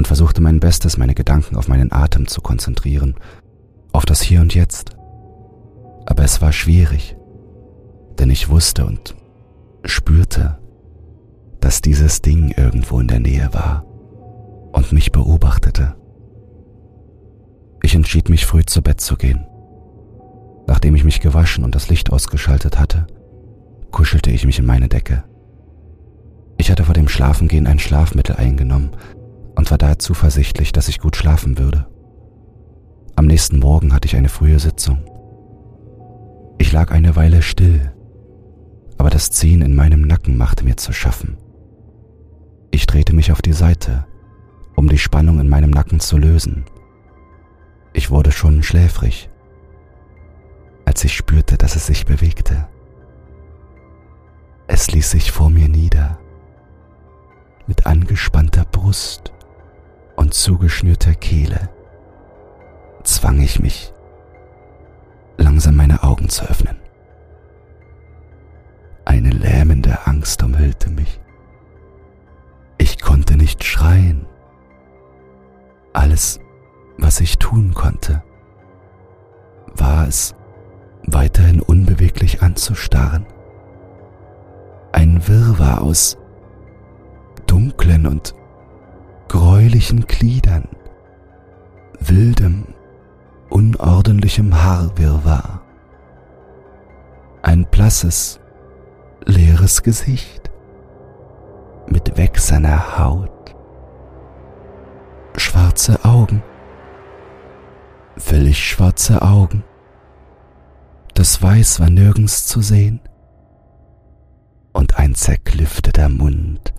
und versuchte mein Bestes, meine Gedanken auf meinen Atem zu konzentrieren, auf das Hier und Jetzt. Aber es war schwierig, denn ich wusste und spürte, dass dieses Ding irgendwo in der Nähe war und mich beobachtete. Ich entschied mich früh zu Bett zu gehen. Nachdem ich mich gewaschen und das Licht ausgeschaltet hatte, kuschelte ich mich in meine Decke. Ich hatte vor dem Schlafengehen ein Schlafmittel eingenommen, und war daher zuversichtlich, dass ich gut schlafen würde. Am nächsten Morgen hatte ich eine frühe Sitzung. Ich lag eine Weile still, aber das Ziehen in meinem Nacken machte mir zu schaffen. Ich drehte mich auf die Seite, um die Spannung in meinem Nacken zu lösen. Ich wurde schon schläfrig, als ich spürte, dass es sich bewegte. Es ließ sich vor mir nieder, mit angespannter Brust und zugeschnürter Kehle zwang ich mich, langsam meine Augen zu öffnen. Eine lähmende Angst umhüllte mich. Ich konnte nicht schreien. Alles, was ich tun konnte, war es, weiterhin unbeweglich anzustarren. Ein Wirrwarr aus dunklen und gräulichen Gliedern, wildem, unordentlichem Haarwirrwarr. Ein blasses, leeres Gesicht mit wächserner Haut, schwarze Augen, völlig schwarze Augen. Das Weiß war nirgends zu sehen und ein zerklüfteter Mund,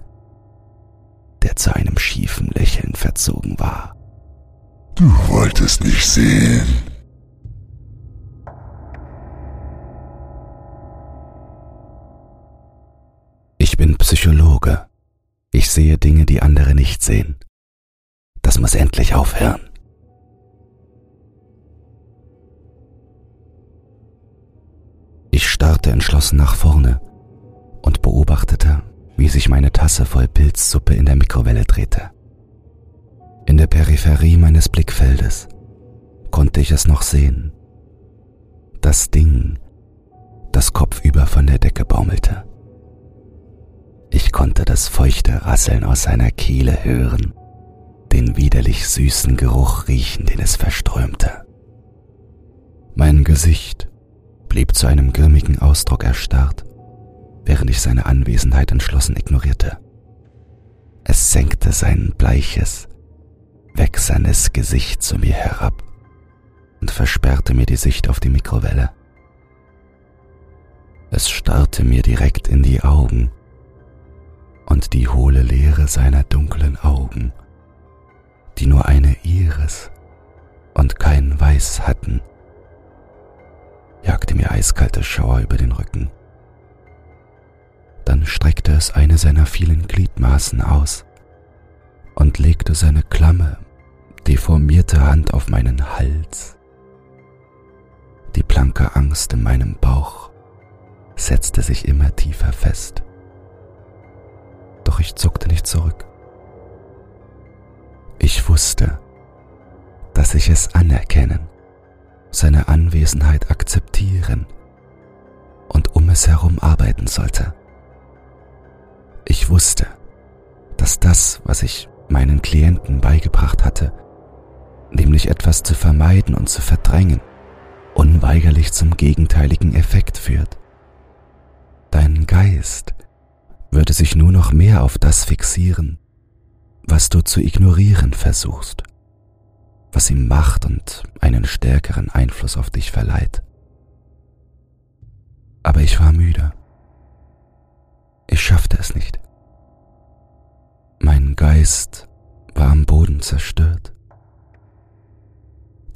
der zu einem schiefen Lächeln verzogen war. Du wolltest mich sehen. Ich bin Psychologe. Ich sehe Dinge, die andere nicht sehen. Das muss endlich aufhören. Ich starrte entschlossen nach vorne und beobachtete, wie sich meine Tasse voll Pilzsuppe in der Mikrowelle drehte. In der Peripherie meines Blickfeldes konnte ich es noch sehen. Das Ding, das kopfüber von der Decke baumelte. Ich konnte das feuchte Rasseln aus seiner Kehle hören, den widerlich süßen Geruch riechen, den es verströmte. Mein Gesicht blieb zu einem grimmigen Ausdruck erstarrt, während ich seine Anwesenheit entschlossen ignorierte. Es senkte sein bleiches, wächsernes Gesicht zu mir herab und versperrte mir die Sicht auf die Mikrowelle. Es starrte mir direkt in die Augen und die hohle Leere seiner dunklen Augen, die nur eine Iris und kein Weiß hatten, jagte mir eiskalte Schauer über den Rücken. Dann streckte es eine seiner vielen Gliedmaßen aus und legte seine klamme, deformierte Hand auf meinen Hals. Die blanke Angst in meinem Bauch setzte sich immer tiefer fest. Doch ich zuckte nicht zurück. Ich wusste, dass ich es anerkennen seine Anwesenheit akzeptieren und um es herum arbeiten sollte. Ich wusste, dass das, was ich meinen Klienten beigebracht hatte, nämlich etwas zu vermeiden und zu verdrängen, unweigerlich zum gegenteiligen Effekt führt. Dein Geist würde sich nur noch mehr auf das fixieren, was du zu ignorieren versuchst was ihm Macht und einen stärkeren Einfluss auf dich verleiht. Aber ich war müde. Ich schaffte es nicht. Mein Geist war am Boden zerstört.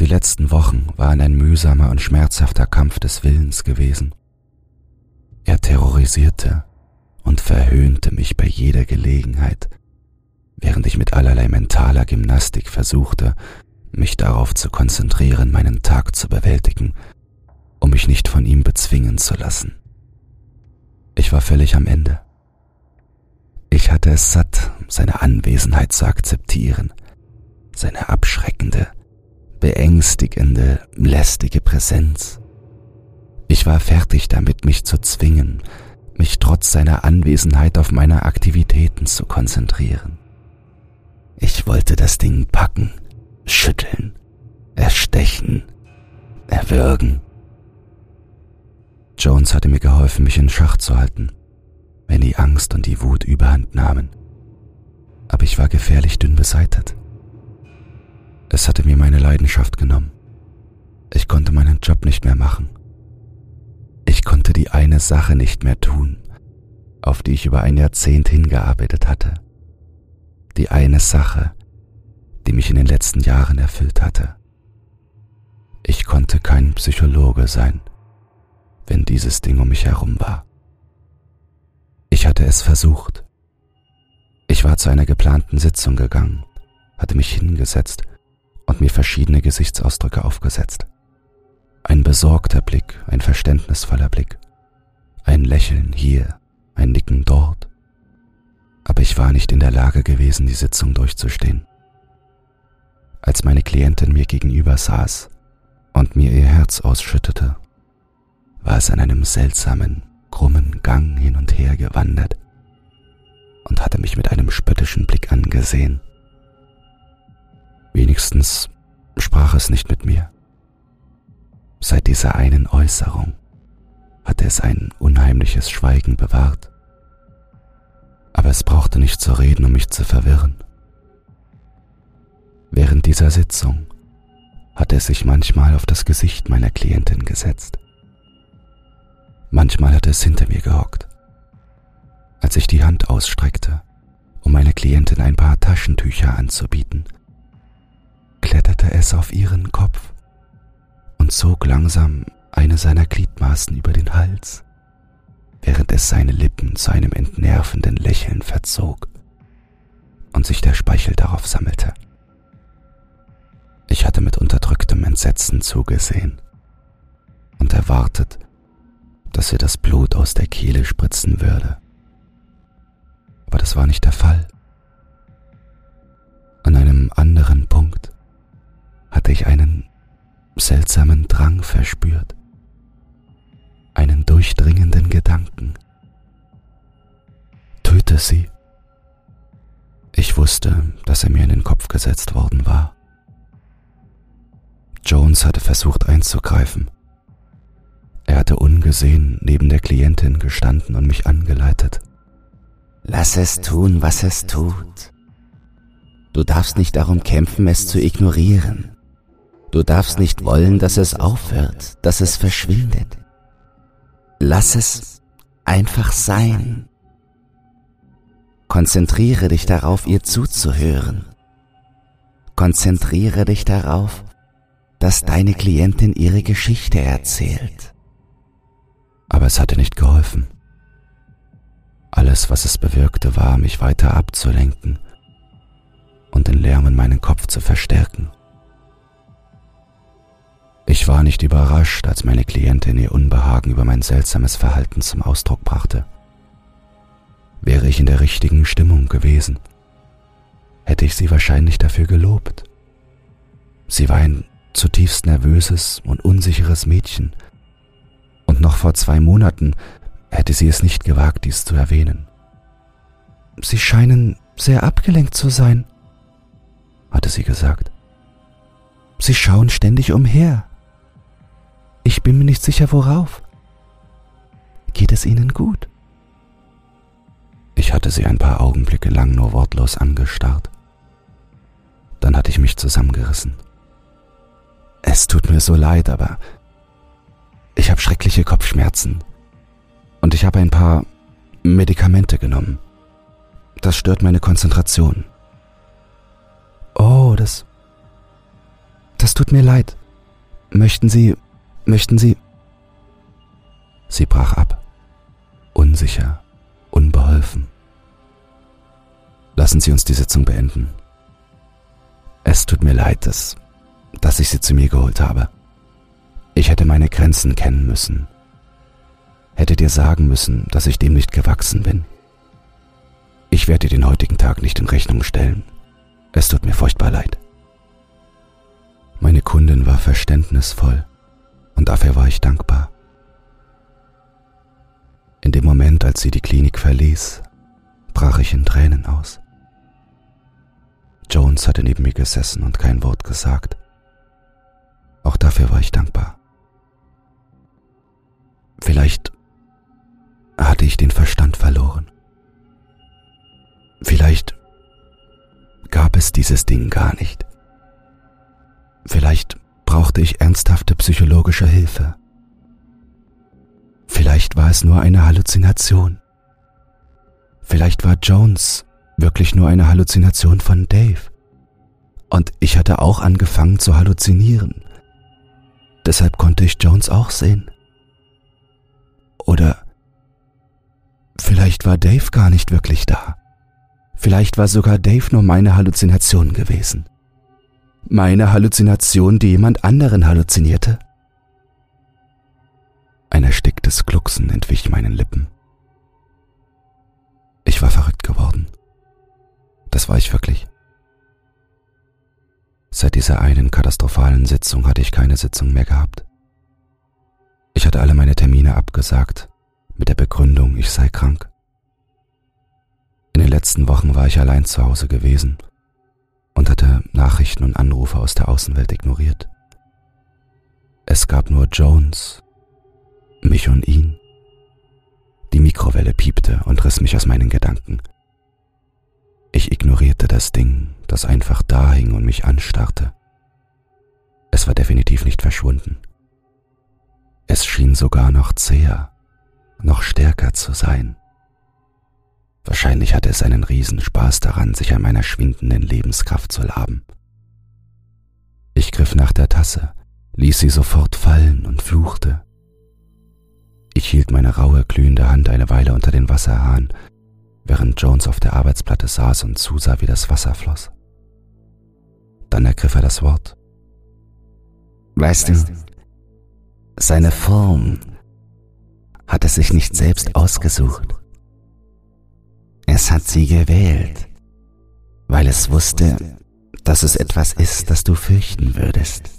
Die letzten Wochen waren ein mühsamer und schmerzhafter Kampf des Willens gewesen. Er terrorisierte und verhöhnte mich bei jeder Gelegenheit, während ich mit allerlei mentaler Gymnastik versuchte, mich darauf zu konzentrieren, meinen Tag zu bewältigen, um mich nicht von ihm bezwingen zu lassen. Ich war völlig am Ende. Ich hatte es satt, seine Anwesenheit zu akzeptieren, seine abschreckende, beängstigende, lästige Präsenz. Ich war fertig damit, mich zu zwingen, mich trotz seiner Anwesenheit auf meine Aktivitäten zu konzentrieren. Ich wollte das Ding packen schütteln, erstechen, erwürgen. Jones hatte mir geholfen, mich in Schach zu halten, wenn die Angst und die Wut überhand nahmen. Aber ich war gefährlich dünn beseitet. Es hatte mir meine Leidenschaft genommen. Ich konnte meinen Job nicht mehr machen. Ich konnte die eine Sache nicht mehr tun, auf die ich über ein Jahrzehnt hingearbeitet hatte. Die eine Sache, die mich in den letzten Jahren erfüllt hatte. Ich konnte kein Psychologe sein, wenn dieses Ding um mich herum war. Ich hatte es versucht. Ich war zu einer geplanten Sitzung gegangen, hatte mich hingesetzt und mir verschiedene Gesichtsausdrücke aufgesetzt. Ein besorgter Blick, ein verständnisvoller Blick, ein Lächeln hier, ein Nicken dort. Aber ich war nicht in der Lage gewesen, die Sitzung durchzustehen. Als meine Klientin mir gegenüber saß und mir ihr Herz ausschüttete, war es an einem seltsamen, krummen Gang hin und her gewandert und hatte mich mit einem spöttischen Blick angesehen. Wenigstens sprach es nicht mit mir. Seit dieser einen Äußerung hatte es ein unheimliches Schweigen bewahrt. Aber es brauchte nicht zu reden, um mich zu verwirren. Während dieser Sitzung hatte es sich manchmal auf das Gesicht meiner Klientin gesetzt. Manchmal hatte es hinter mir gehockt. Als ich die Hand ausstreckte, um meiner Klientin ein paar Taschentücher anzubieten, kletterte es auf ihren Kopf und zog langsam eine seiner Gliedmaßen über den Hals, während es seine Lippen zu einem entnervenden Lächeln verzog und sich der Speichel darauf sammelte. Ich hatte mit unterdrücktem Entsetzen zugesehen und erwartet, dass ihr das Blut aus der Kehle spritzen würde. Aber das war nicht der Fall. An einem anderen Punkt hatte ich einen seltsamen Drang verspürt, einen durchdringenden Gedanken. Töte sie. Ich wusste, dass er mir in den Kopf gesetzt worden war. Jones hatte versucht einzugreifen. Er hatte ungesehen neben der Klientin gestanden und mich angeleitet. Lass es tun, was es tut. Du darfst nicht darum kämpfen, es zu ignorieren. Du darfst nicht wollen, dass es aufhört, dass es verschwindet. Lass es einfach sein. Konzentriere dich darauf, ihr zuzuhören. Konzentriere dich darauf, dass deine Klientin ihre Geschichte erzählt. Aber es hatte nicht geholfen. Alles, was es bewirkte, war, mich weiter abzulenken und den Lärm in meinen Kopf zu verstärken. Ich war nicht überrascht, als meine Klientin ihr Unbehagen über mein seltsames Verhalten zum Ausdruck brachte. Wäre ich in der richtigen Stimmung gewesen, hätte ich sie wahrscheinlich dafür gelobt. Sie war ein zutiefst nervöses und unsicheres Mädchen, und noch vor zwei Monaten hätte sie es nicht gewagt, dies zu erwähnen. Sie scheinen sehr abgelenkt zu sein, hatte sie gesagt. Sie schauen ständig umher. Ich bin mir nicht sicher, worauf. Geht es Ihnen gut? Ich hatte sie ein paar Augenblicke lang nur wortlos angestarrt. Dann hatte ich mich zusammengerissen. Es tut mir so leid, aber ich habe schreckliche Kopfschmerzen. Und ich habe ein paar Medikamente genommen. Das stört meine Konzentration. Oh, das. Das tut mir leid. Möchten Sie. Möchten Sie. Sie brach ab. Unsicher, unbeholfen. Lassen Sie uns die Sitzung beenden. Es tut mir leid, dass, dass ich Sie zu mir geholt habe. Ich hätte meine Grenzen kennen müssen. Hätte dir sagen müssen, dass ich dem nicht gewachsen bin. Ich werde dir den heutigen Tag nicht in Rechnung stellen. Es tut mir furchtbar leid. Meine Kundin war verständnisvoll und dafür war ich dankbar. In dem Moment, als sie die Klinik verließ, brach ich in Tränen aus. Jones hatte neben mir gesessen und kein Wort gesagt. Auch dafür war ich dankbar. Vielleicht hatte ich den Verstand verloren. Vielleicht gab es dieses Ding gar nicht. Vielleicht brauchte ich ernsthafte psychologische Hilfe. Vielleicht war es nur eine Halluzination. Vielleicht war Jones wirklich nur eine Halluzination von Dave. Und ich hatte auch angefangen zu halluzinieren. Deshalb konnte ich Jones auch sehen. Oder vielleicht war Dave gar nicht wirklich da. Vielleicht war sogar Dave nur meine Halluzination gewesen. Meine Halluzination, die jemand anderen halluzinierte. beruhigtes Glucksen entwich meinen Lippen. Ich war verrückt geworden. Das war ich wirklich. Seit dieser einen katastrophalen Sitzung hatte ich keine Sitzung mehr gehabt. Ich hatte alle meine Termine abgesagt, mit der Begründung, ich sei krank. In den letzten Wochen war ich allein zu Hause gewesen und hatte Nachrichten und Anrufe aus der Außenwelt ignoriert. Es gab nur Jones, mich und ihn. Die Mikrowelle piepte und riss mich aus meinen Gedanken. Ich ignorierte das Ding, das einfach da hing und mich anstarrte. Es war definitiv nicht verschwunden. Es schien sogar noch zäher, noch stärker zu sein. Wahrscheinlich hatte es einen Riesenspaß daran, sich an meiner schwindenden Lebenskraft zu laben. Ich griff nach der Tasse, ließ sie sofort fallen und fluchte. Ich hielt meine raue, glühende Hand eine Weile unter den Wasserhahn, während Jones auf der Arbeitsplatte saß und zusah, wie das Wasser floss. Dann ergriff er das Wort. Weißt du, seine Form hat es sich nicht selbst ausgesucht. Es hat sie gewählt, weil es wusste, dass es etwas ist, das du fürchten würdest.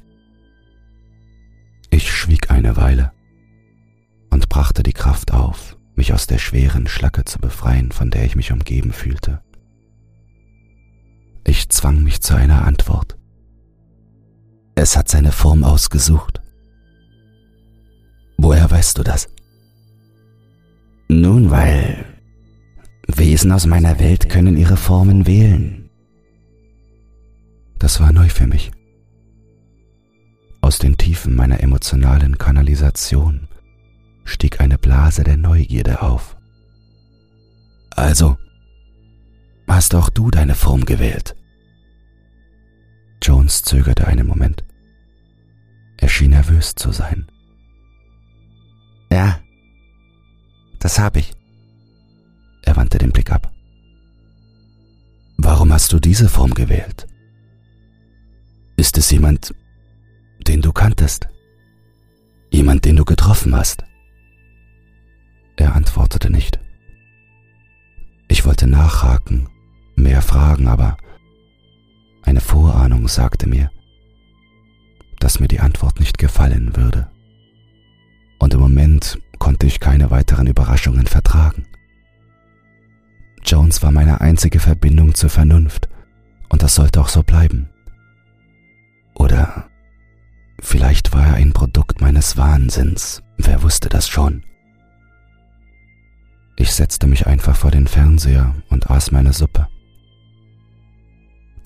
Ich schwieg eine Weile und brachte die Kraft auf, mich aus der schweren Schlacke zu befreien, von der ich mich umgeben fühlte. Ich zwang mich zu einer Antwort. Es hat seine Form ausgesucht. Woher weißt du das? Nun, weil Wesen aus meiner Welt können ihre Formen wählen. Das war neu für mich. Aus den Tiefen meiner emotionalen Kanalisation stieg eine Blase der Neugierde auf. Also, hast auch du deine Form gewählt? Jones zögerte einen Moment. Er schien nervös zu sein. Ja, das habe ich. Er wandte den Blick ab. Warum hast du diese Form gewählt? Ist es jemand, den du kanntest? Jemand, den du getroffen hast? Er antwortete nicht. Ich wollte nachhaken, mehr fragen, aber eine Vorahnung sagte mir, dass mir die Antwort nicht gefallen würde. Und im Moment konnte ich keine weiteren Überraschungen vertragen. Jones war meine einzige Verbindung zur Vernunft und das sollte auch so bleiben. Oder vielleicht war er ein Produkt meines Wahnsinns, wer wusste das schon. Ich setzte mich einfach vor den Fernseher und aß meine Suppe.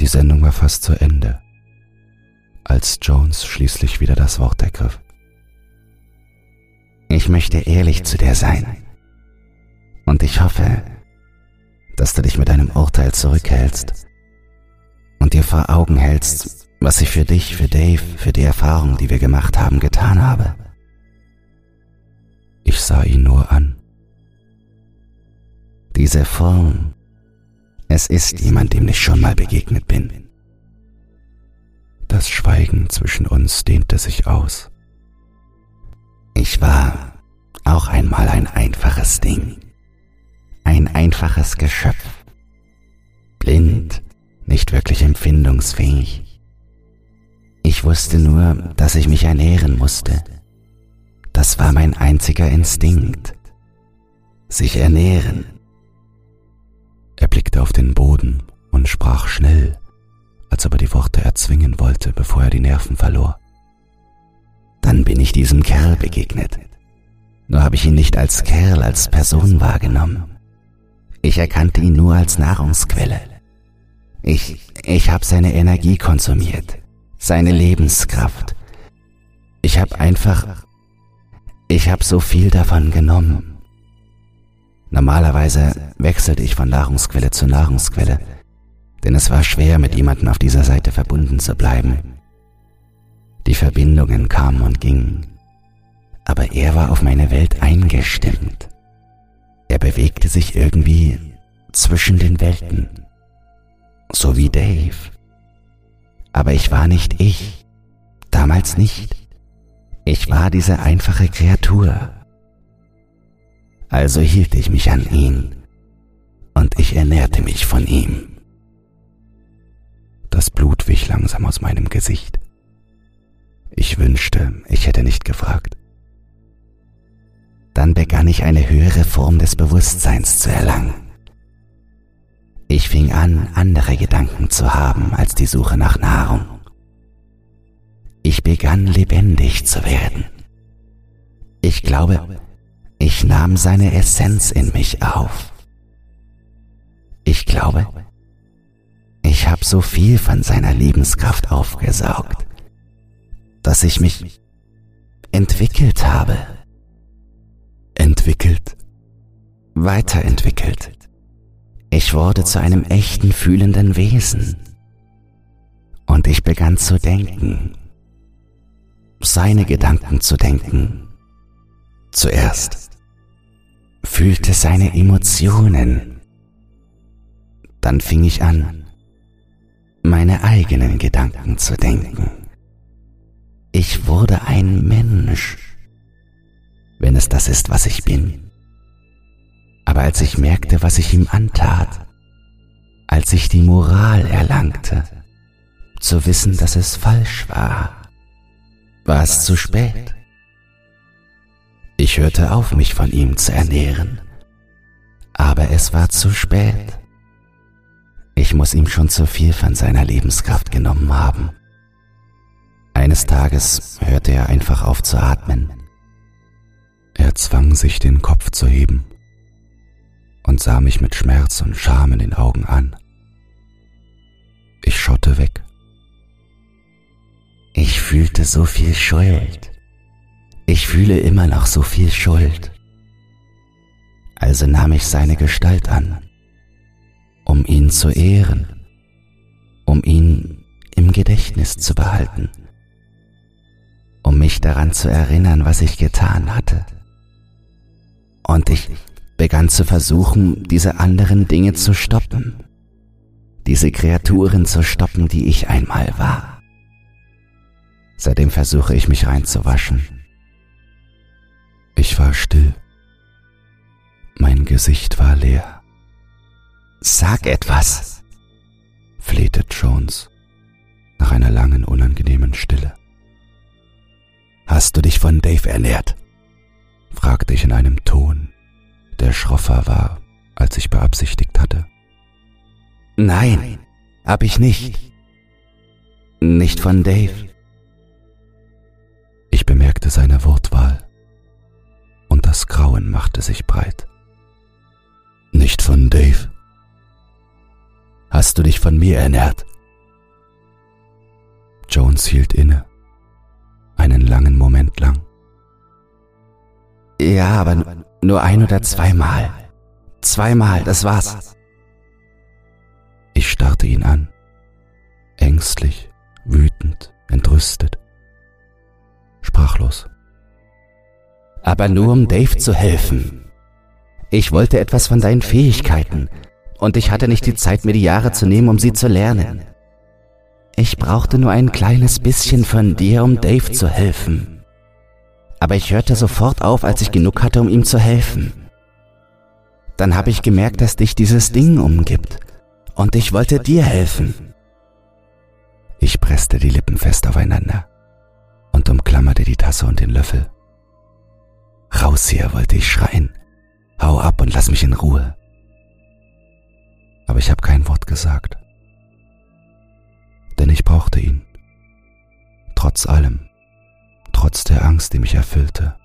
Die Sendung war fast zu Ende, als Jones schließlich wieder das Wort ergriff. Ich möchte ehrlich zu dir sein. Und ich hoffe, dass du dich mit deinem Urteil zurückhältst und dir vor Augen hältst, was ich für dich, für Dave, für die Erfahrung, die wir gemacht haben, getan habe. Ich sah ihn nur an. Diese Form, es ist jemand, dem ich schon mal begegnet bin. Das Schweigen zwischen uns dehnte sich aus. Ich war auch einmal ein einfaches Ding ein einfaches Geschöpf, blind, nicht wirklich empfindungsfähig. Ich wusste nur, dass ich mich ernähren musste. Das war mein einziger Instinkt. Sich ernähren. Er blickte auf den Boden und sprach schnell, als ob er die Worte erzwingen wollte, bevor er die Nerven verlor. Dann bin ich diesem Kerl begegnet. Nur habe ich ihn nicht als Kerl, als Person wahrgenommen. Ich erkannte ihn nur als Nahrungsquelle. Ich, ich habe seine Energie konsumiert, seine Lebenskraft. Ich habe einfach, ich habe so viel davon genommen. Normalerweise wechselte ich von Nahrungsquelle zu Nahrungsquelle, denn es war schwer, mit jemandem auf dieser Seite verbunden zu bleiben. Die Verbindungen kamen und gingen, aber er war auf meine Welt eingestimmt. Er bewegte sich irgendwie zwischen den Welten, so wie Dave. Aber ich war nicht ich, damals nicht. Ich war diese einfache Kreatur, Also hielt ich mich an ihn und ich ernährte mich von ihm. Das Blut wich langsam aus meinem Gesicht. Ich wünschte, ich hätte nicht gefragt. Dann begann ich eine höhere Form des Bewusstseins zu erlangen. Ich fing an, andere Gedanken zu haben als die Suche nach Nahrung. Ich begann lebendig zu werden. Ich glaube, ich nahm seine Essenz in mich auf. Ich glaube, ich habe so viel von seiner Lebenskraft aufgesaugt, dass ich mich entwickelt habe. Entwickelt? Weiterentwickelt. Ich wurde zu einem echten fühlenden Wesen. Und ich begann zu denken. Seine Gedanken zu denken. Zuerst fühlte seine Emotionen. Dann fing ich an, meine eigenen Gedanken zu denken. Ich wurde ein Mensch, wenn es das ist, was ich bin. Aber als ich merkte, was ich ihm antat, als ich die Moral erlangte, zu wissen, dass es falsch war, war es zu spät. Ich hörte auf, mich von ihm zu ernähren, aber es war zu spät. Ich muss ihm schon zu viel von seiner Lebenskraft genommen haben. Eines Tages hörte er einfach auf zu atmen. Er zwang sich, den Kopf zu heben und sah mich mit Schmerz und Scham in den Augen an. Ich schaute weg. Ich fühlte so viel Schuld. Ich fühle immer noch so viel Schuld. Also nahm ich seine Gestalt an, um ihn zu ehren, um ihn im Gedächtnis zu behalten, um mich daran zu erinnern, was ich getan hatte. Und ich begann zu versuchen, diese anderen Dinge zu stoppen, diese Kreaturen zu stoppen, die ich einmal war. Seitdem versuche ich mich reinzuwaschen. Ich war still. Mein Gesicht war leer. Sag etwas, flehte Jones nach einer langen, unangenehmen Stille. Hast du dich von Dave ernährt? fragte ich in einem Ton, der schroffer war, als ich beabsichtigt hatte. Nein, hab ich nicht. Nicht von Dave. Ich bemerkte seine Wortwahl und das Grauen machte sich breit. Nicht von Dave. Hast du dich von mir ernährt? Jones hielt inne, einen langen Moment lang. Ja, aber nur ein oder zweimal. Zweimal, das war's. Ich starrte ihn an, ängstlich, wütend, entrüstet, sprachlos. Aber nur um Dave zu helfen. Ich wollte etwas von deinen Fähigkeiten und ich hatte nicht die Zeit, mir die Jahre zu nehmen, um sie zu lernen. Ich brauchte nur ein kleines bisschen von dir, um Dave zu helfen. Aber ich hörte sofort auf, als ich genug hatte, um ihm zu helfen. Dann habe ich gemerkt, dass dich dieses Ding umgibt und ich wollte dir helfen. Ich presste die Lippen fest aufeinander und umklammerte die Tasse und den Löffel. Raus hier, wollte ich schreien. Hau ab und lass mich in Ruhe. Aber ich habe kein Wort gesagt. Denn ich brauchte ihn. Trotz allem. Trotz der Angst, die mich erfüllte.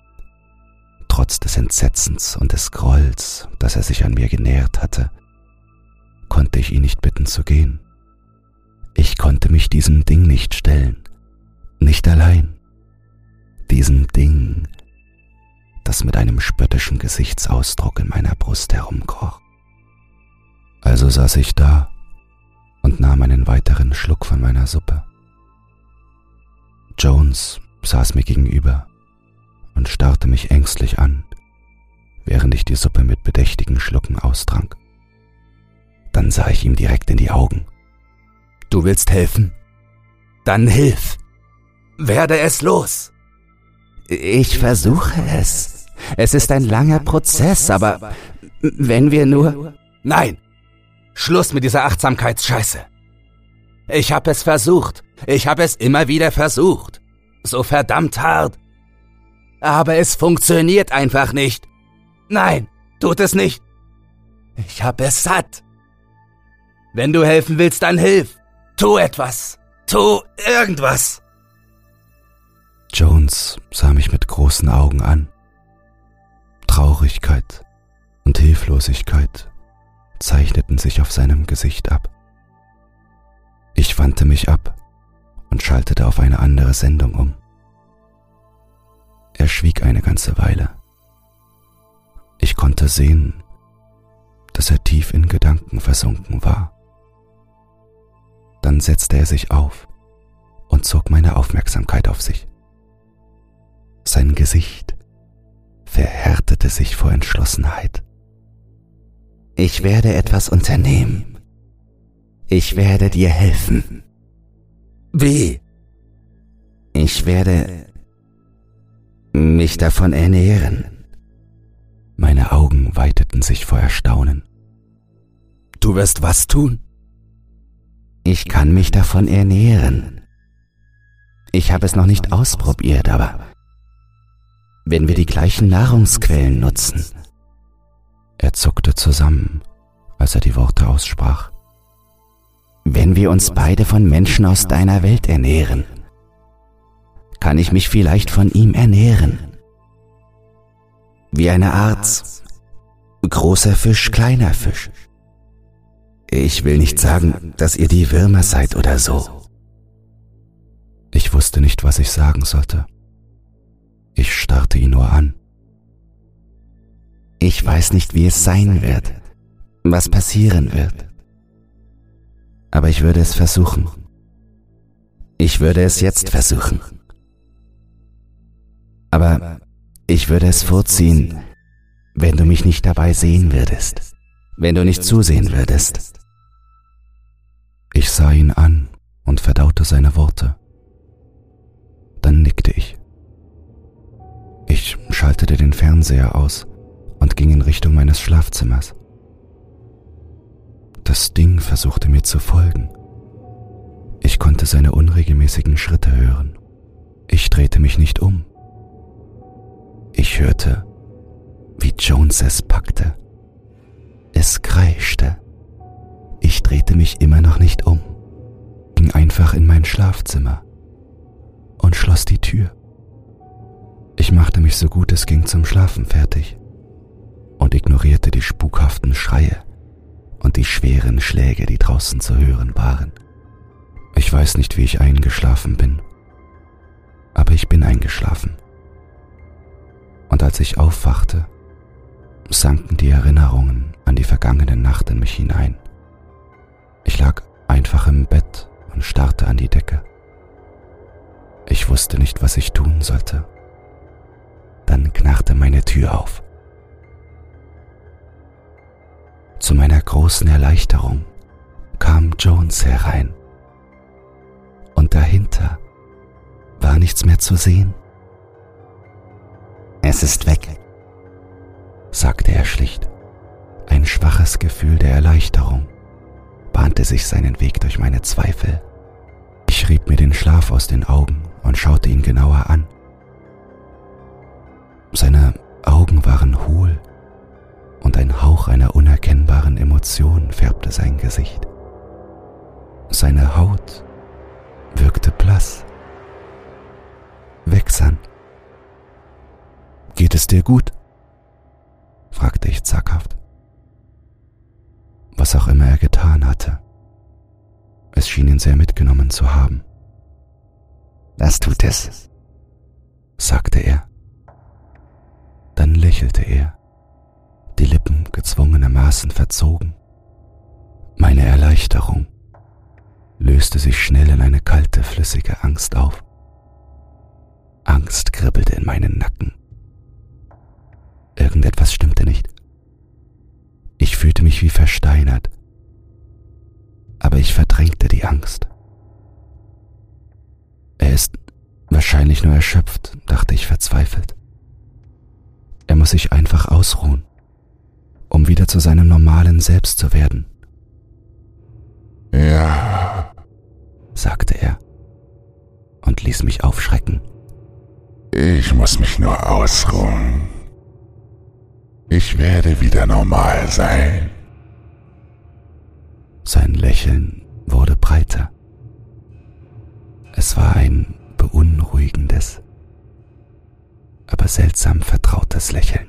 Trotz des Entsetzens und des Grolls, dass er sich an mir genähert hatte, konnte ich ihn nicht bitten zu gehen. Ich konnte mich diesem Ding nicht stellen. Nicht allein. Diesem Ding, das mit einem spöttischen Gesichtsausdruck in meiner Brust herumkroch. Also saß ich da und nahm einen weiteren Schluck von meiner Suppe. Jones saß mir gegenüber und starrte mich ängstlich an, während ich die Suppe mit bedächtigen Schlucken austrank. Dann sah ich ihm direkt in die Augen. Du willst helfen? Dann hilf. Werde es los. Ich versuche es. Es ist ein langer Prozess, aber wenn wir nur... Nein! Schluss mit dieser Achtsamkeitsscheiße! Ich hab es versucht. Ich hab es immer wieder versucht. So verdammt hart. Aber es funktioniert einfach nicht. Nein, tut es nicht. Ich hab es satt. Wenn du helfen willst, dann hilf. Tu etwas. Tu irgendwas. Jones sah mich mit großen Augen an. Traurigkeit und Hilflosigkeit zeichneten sich auf seinem Gesicht ab. Ich wandte mich ab und schaltete auf eine andere Sendung um. Er schwieg eine ganze Weile. Ich konnte sehen, dass er tief in Gedanken versunken war. Dann setzte er sich auf und zog meine Aufmerksamkeit auf sich. Sein Gesicht verhärtete sich vor Entschlossenheit. Ich werde etwas unternehmen. Ich werde dir helfen. Wie? Ich werde mich davon ernähren. Meine Augen weiteten sich vor Erstaunen. Du wirst was tun? Ich kann mich davon ernähren. Ich habe es noch nicht ausprobiert, aber wenn wir die gleichen Nahrungsquellen nutzen. Er zuckte zusammen, als er die Worte aussprach. Wenn wir uns beide von Menschen aus deiner Welt ernähren, kann ich mich vielleicht von ihm ernähren. Wie eine Art großer Fisch, kleiner Fisch. Ich will nicht sagen, dass ihr die Würmer seid oder so. Ich wusste nicht, was ich sagen sollte. Ich starrte ihn nur an. Ich weiß nicht, wie es sein wird, was passieren wird. Aber ich würde es versuchen. Ich würde es jetzt versuchen. Aber ich würde es vorziehen, wenn du mich nicht dabei sehen würdest, wenn du nicht zusehen würdest. Ich sah ihn an und verdaute seine Worte. Dann nickte ich. Ich schaltete den Fernseher aus und ging in Richtung meines Schlafzimmers. Das Ding versuchte mir zu folgen. Ich konnte seine unregelmäßigen Schritte hören. Ich drehte mich nicht um. Ich hörte, wie Jones es packte. Es kreischte. Ich drehte mich immer noch nicht um, ging einfach in mein Schlafzimmer und schloss die Tür. Ich machte mich so gut es ging zum Schlafen fertig und ignorierte die spukhaften Schreie und die schweren Schläge, die draußen zu hören waren. Ich weiß nicht, wie ich eingeschlafen bin, aber ich bin eingeschlafen. Und als ich aufwachte, sanken die Erinnerungen an die vergangene Nacht in mich hinein. Ich lag einfach im Bett und starrte an die Decke. Ich wusste nicht, was ich tun sollte. Dann knarrte meine Tür auf. Zu meiner großen Erleichterung kam Jones herein. Und dahinter war nichts mehr zu sehen. Es ist weg, sagte er schlicht. Ein schwaches Gefühl der Erleichterung bahnte sich seinen Weg durch meine Zweifel. Ich rieb mir den Schlaf aus den Augen und schaute ihn genauer an. Seine Augen waren hohl und ein Hauch einer unerkennbaren Emotion färbte sein Gesicht. Seine Haut wirkte blass. Wechsern. Geht es dir gut? fragte ich zaghaft. Was auch immer er getan hatte, es schien ihn sehr mitgenommen zu haben. Das tut es, sagte er. Dann lächelte er, die Lippen gezwungenermaßen verzogen. Meine Erleichterung löste sich schnell in eine kalte, flüssige Angst auf. Angst kribbelte in meinen Nacken. Irgendetwas stimmte nicht. Ich fühlte mich wie versteinert, aber ich verdrängte die Angst. Er ist wahrscheinlich nur erschöpft, dachte ich verzweifelt muss sich einfach ausruhen, um wieder zu seinem normalen Selbst zu werden. Ja, sagte er und ließ mich aufschrecken. ich muss mich nur ausruhen. Ich werde wieder normal sein. Sein Lächeln wurde breiter. Es war ein beunruhigendes, aber seltsam vertrautes Lächeln.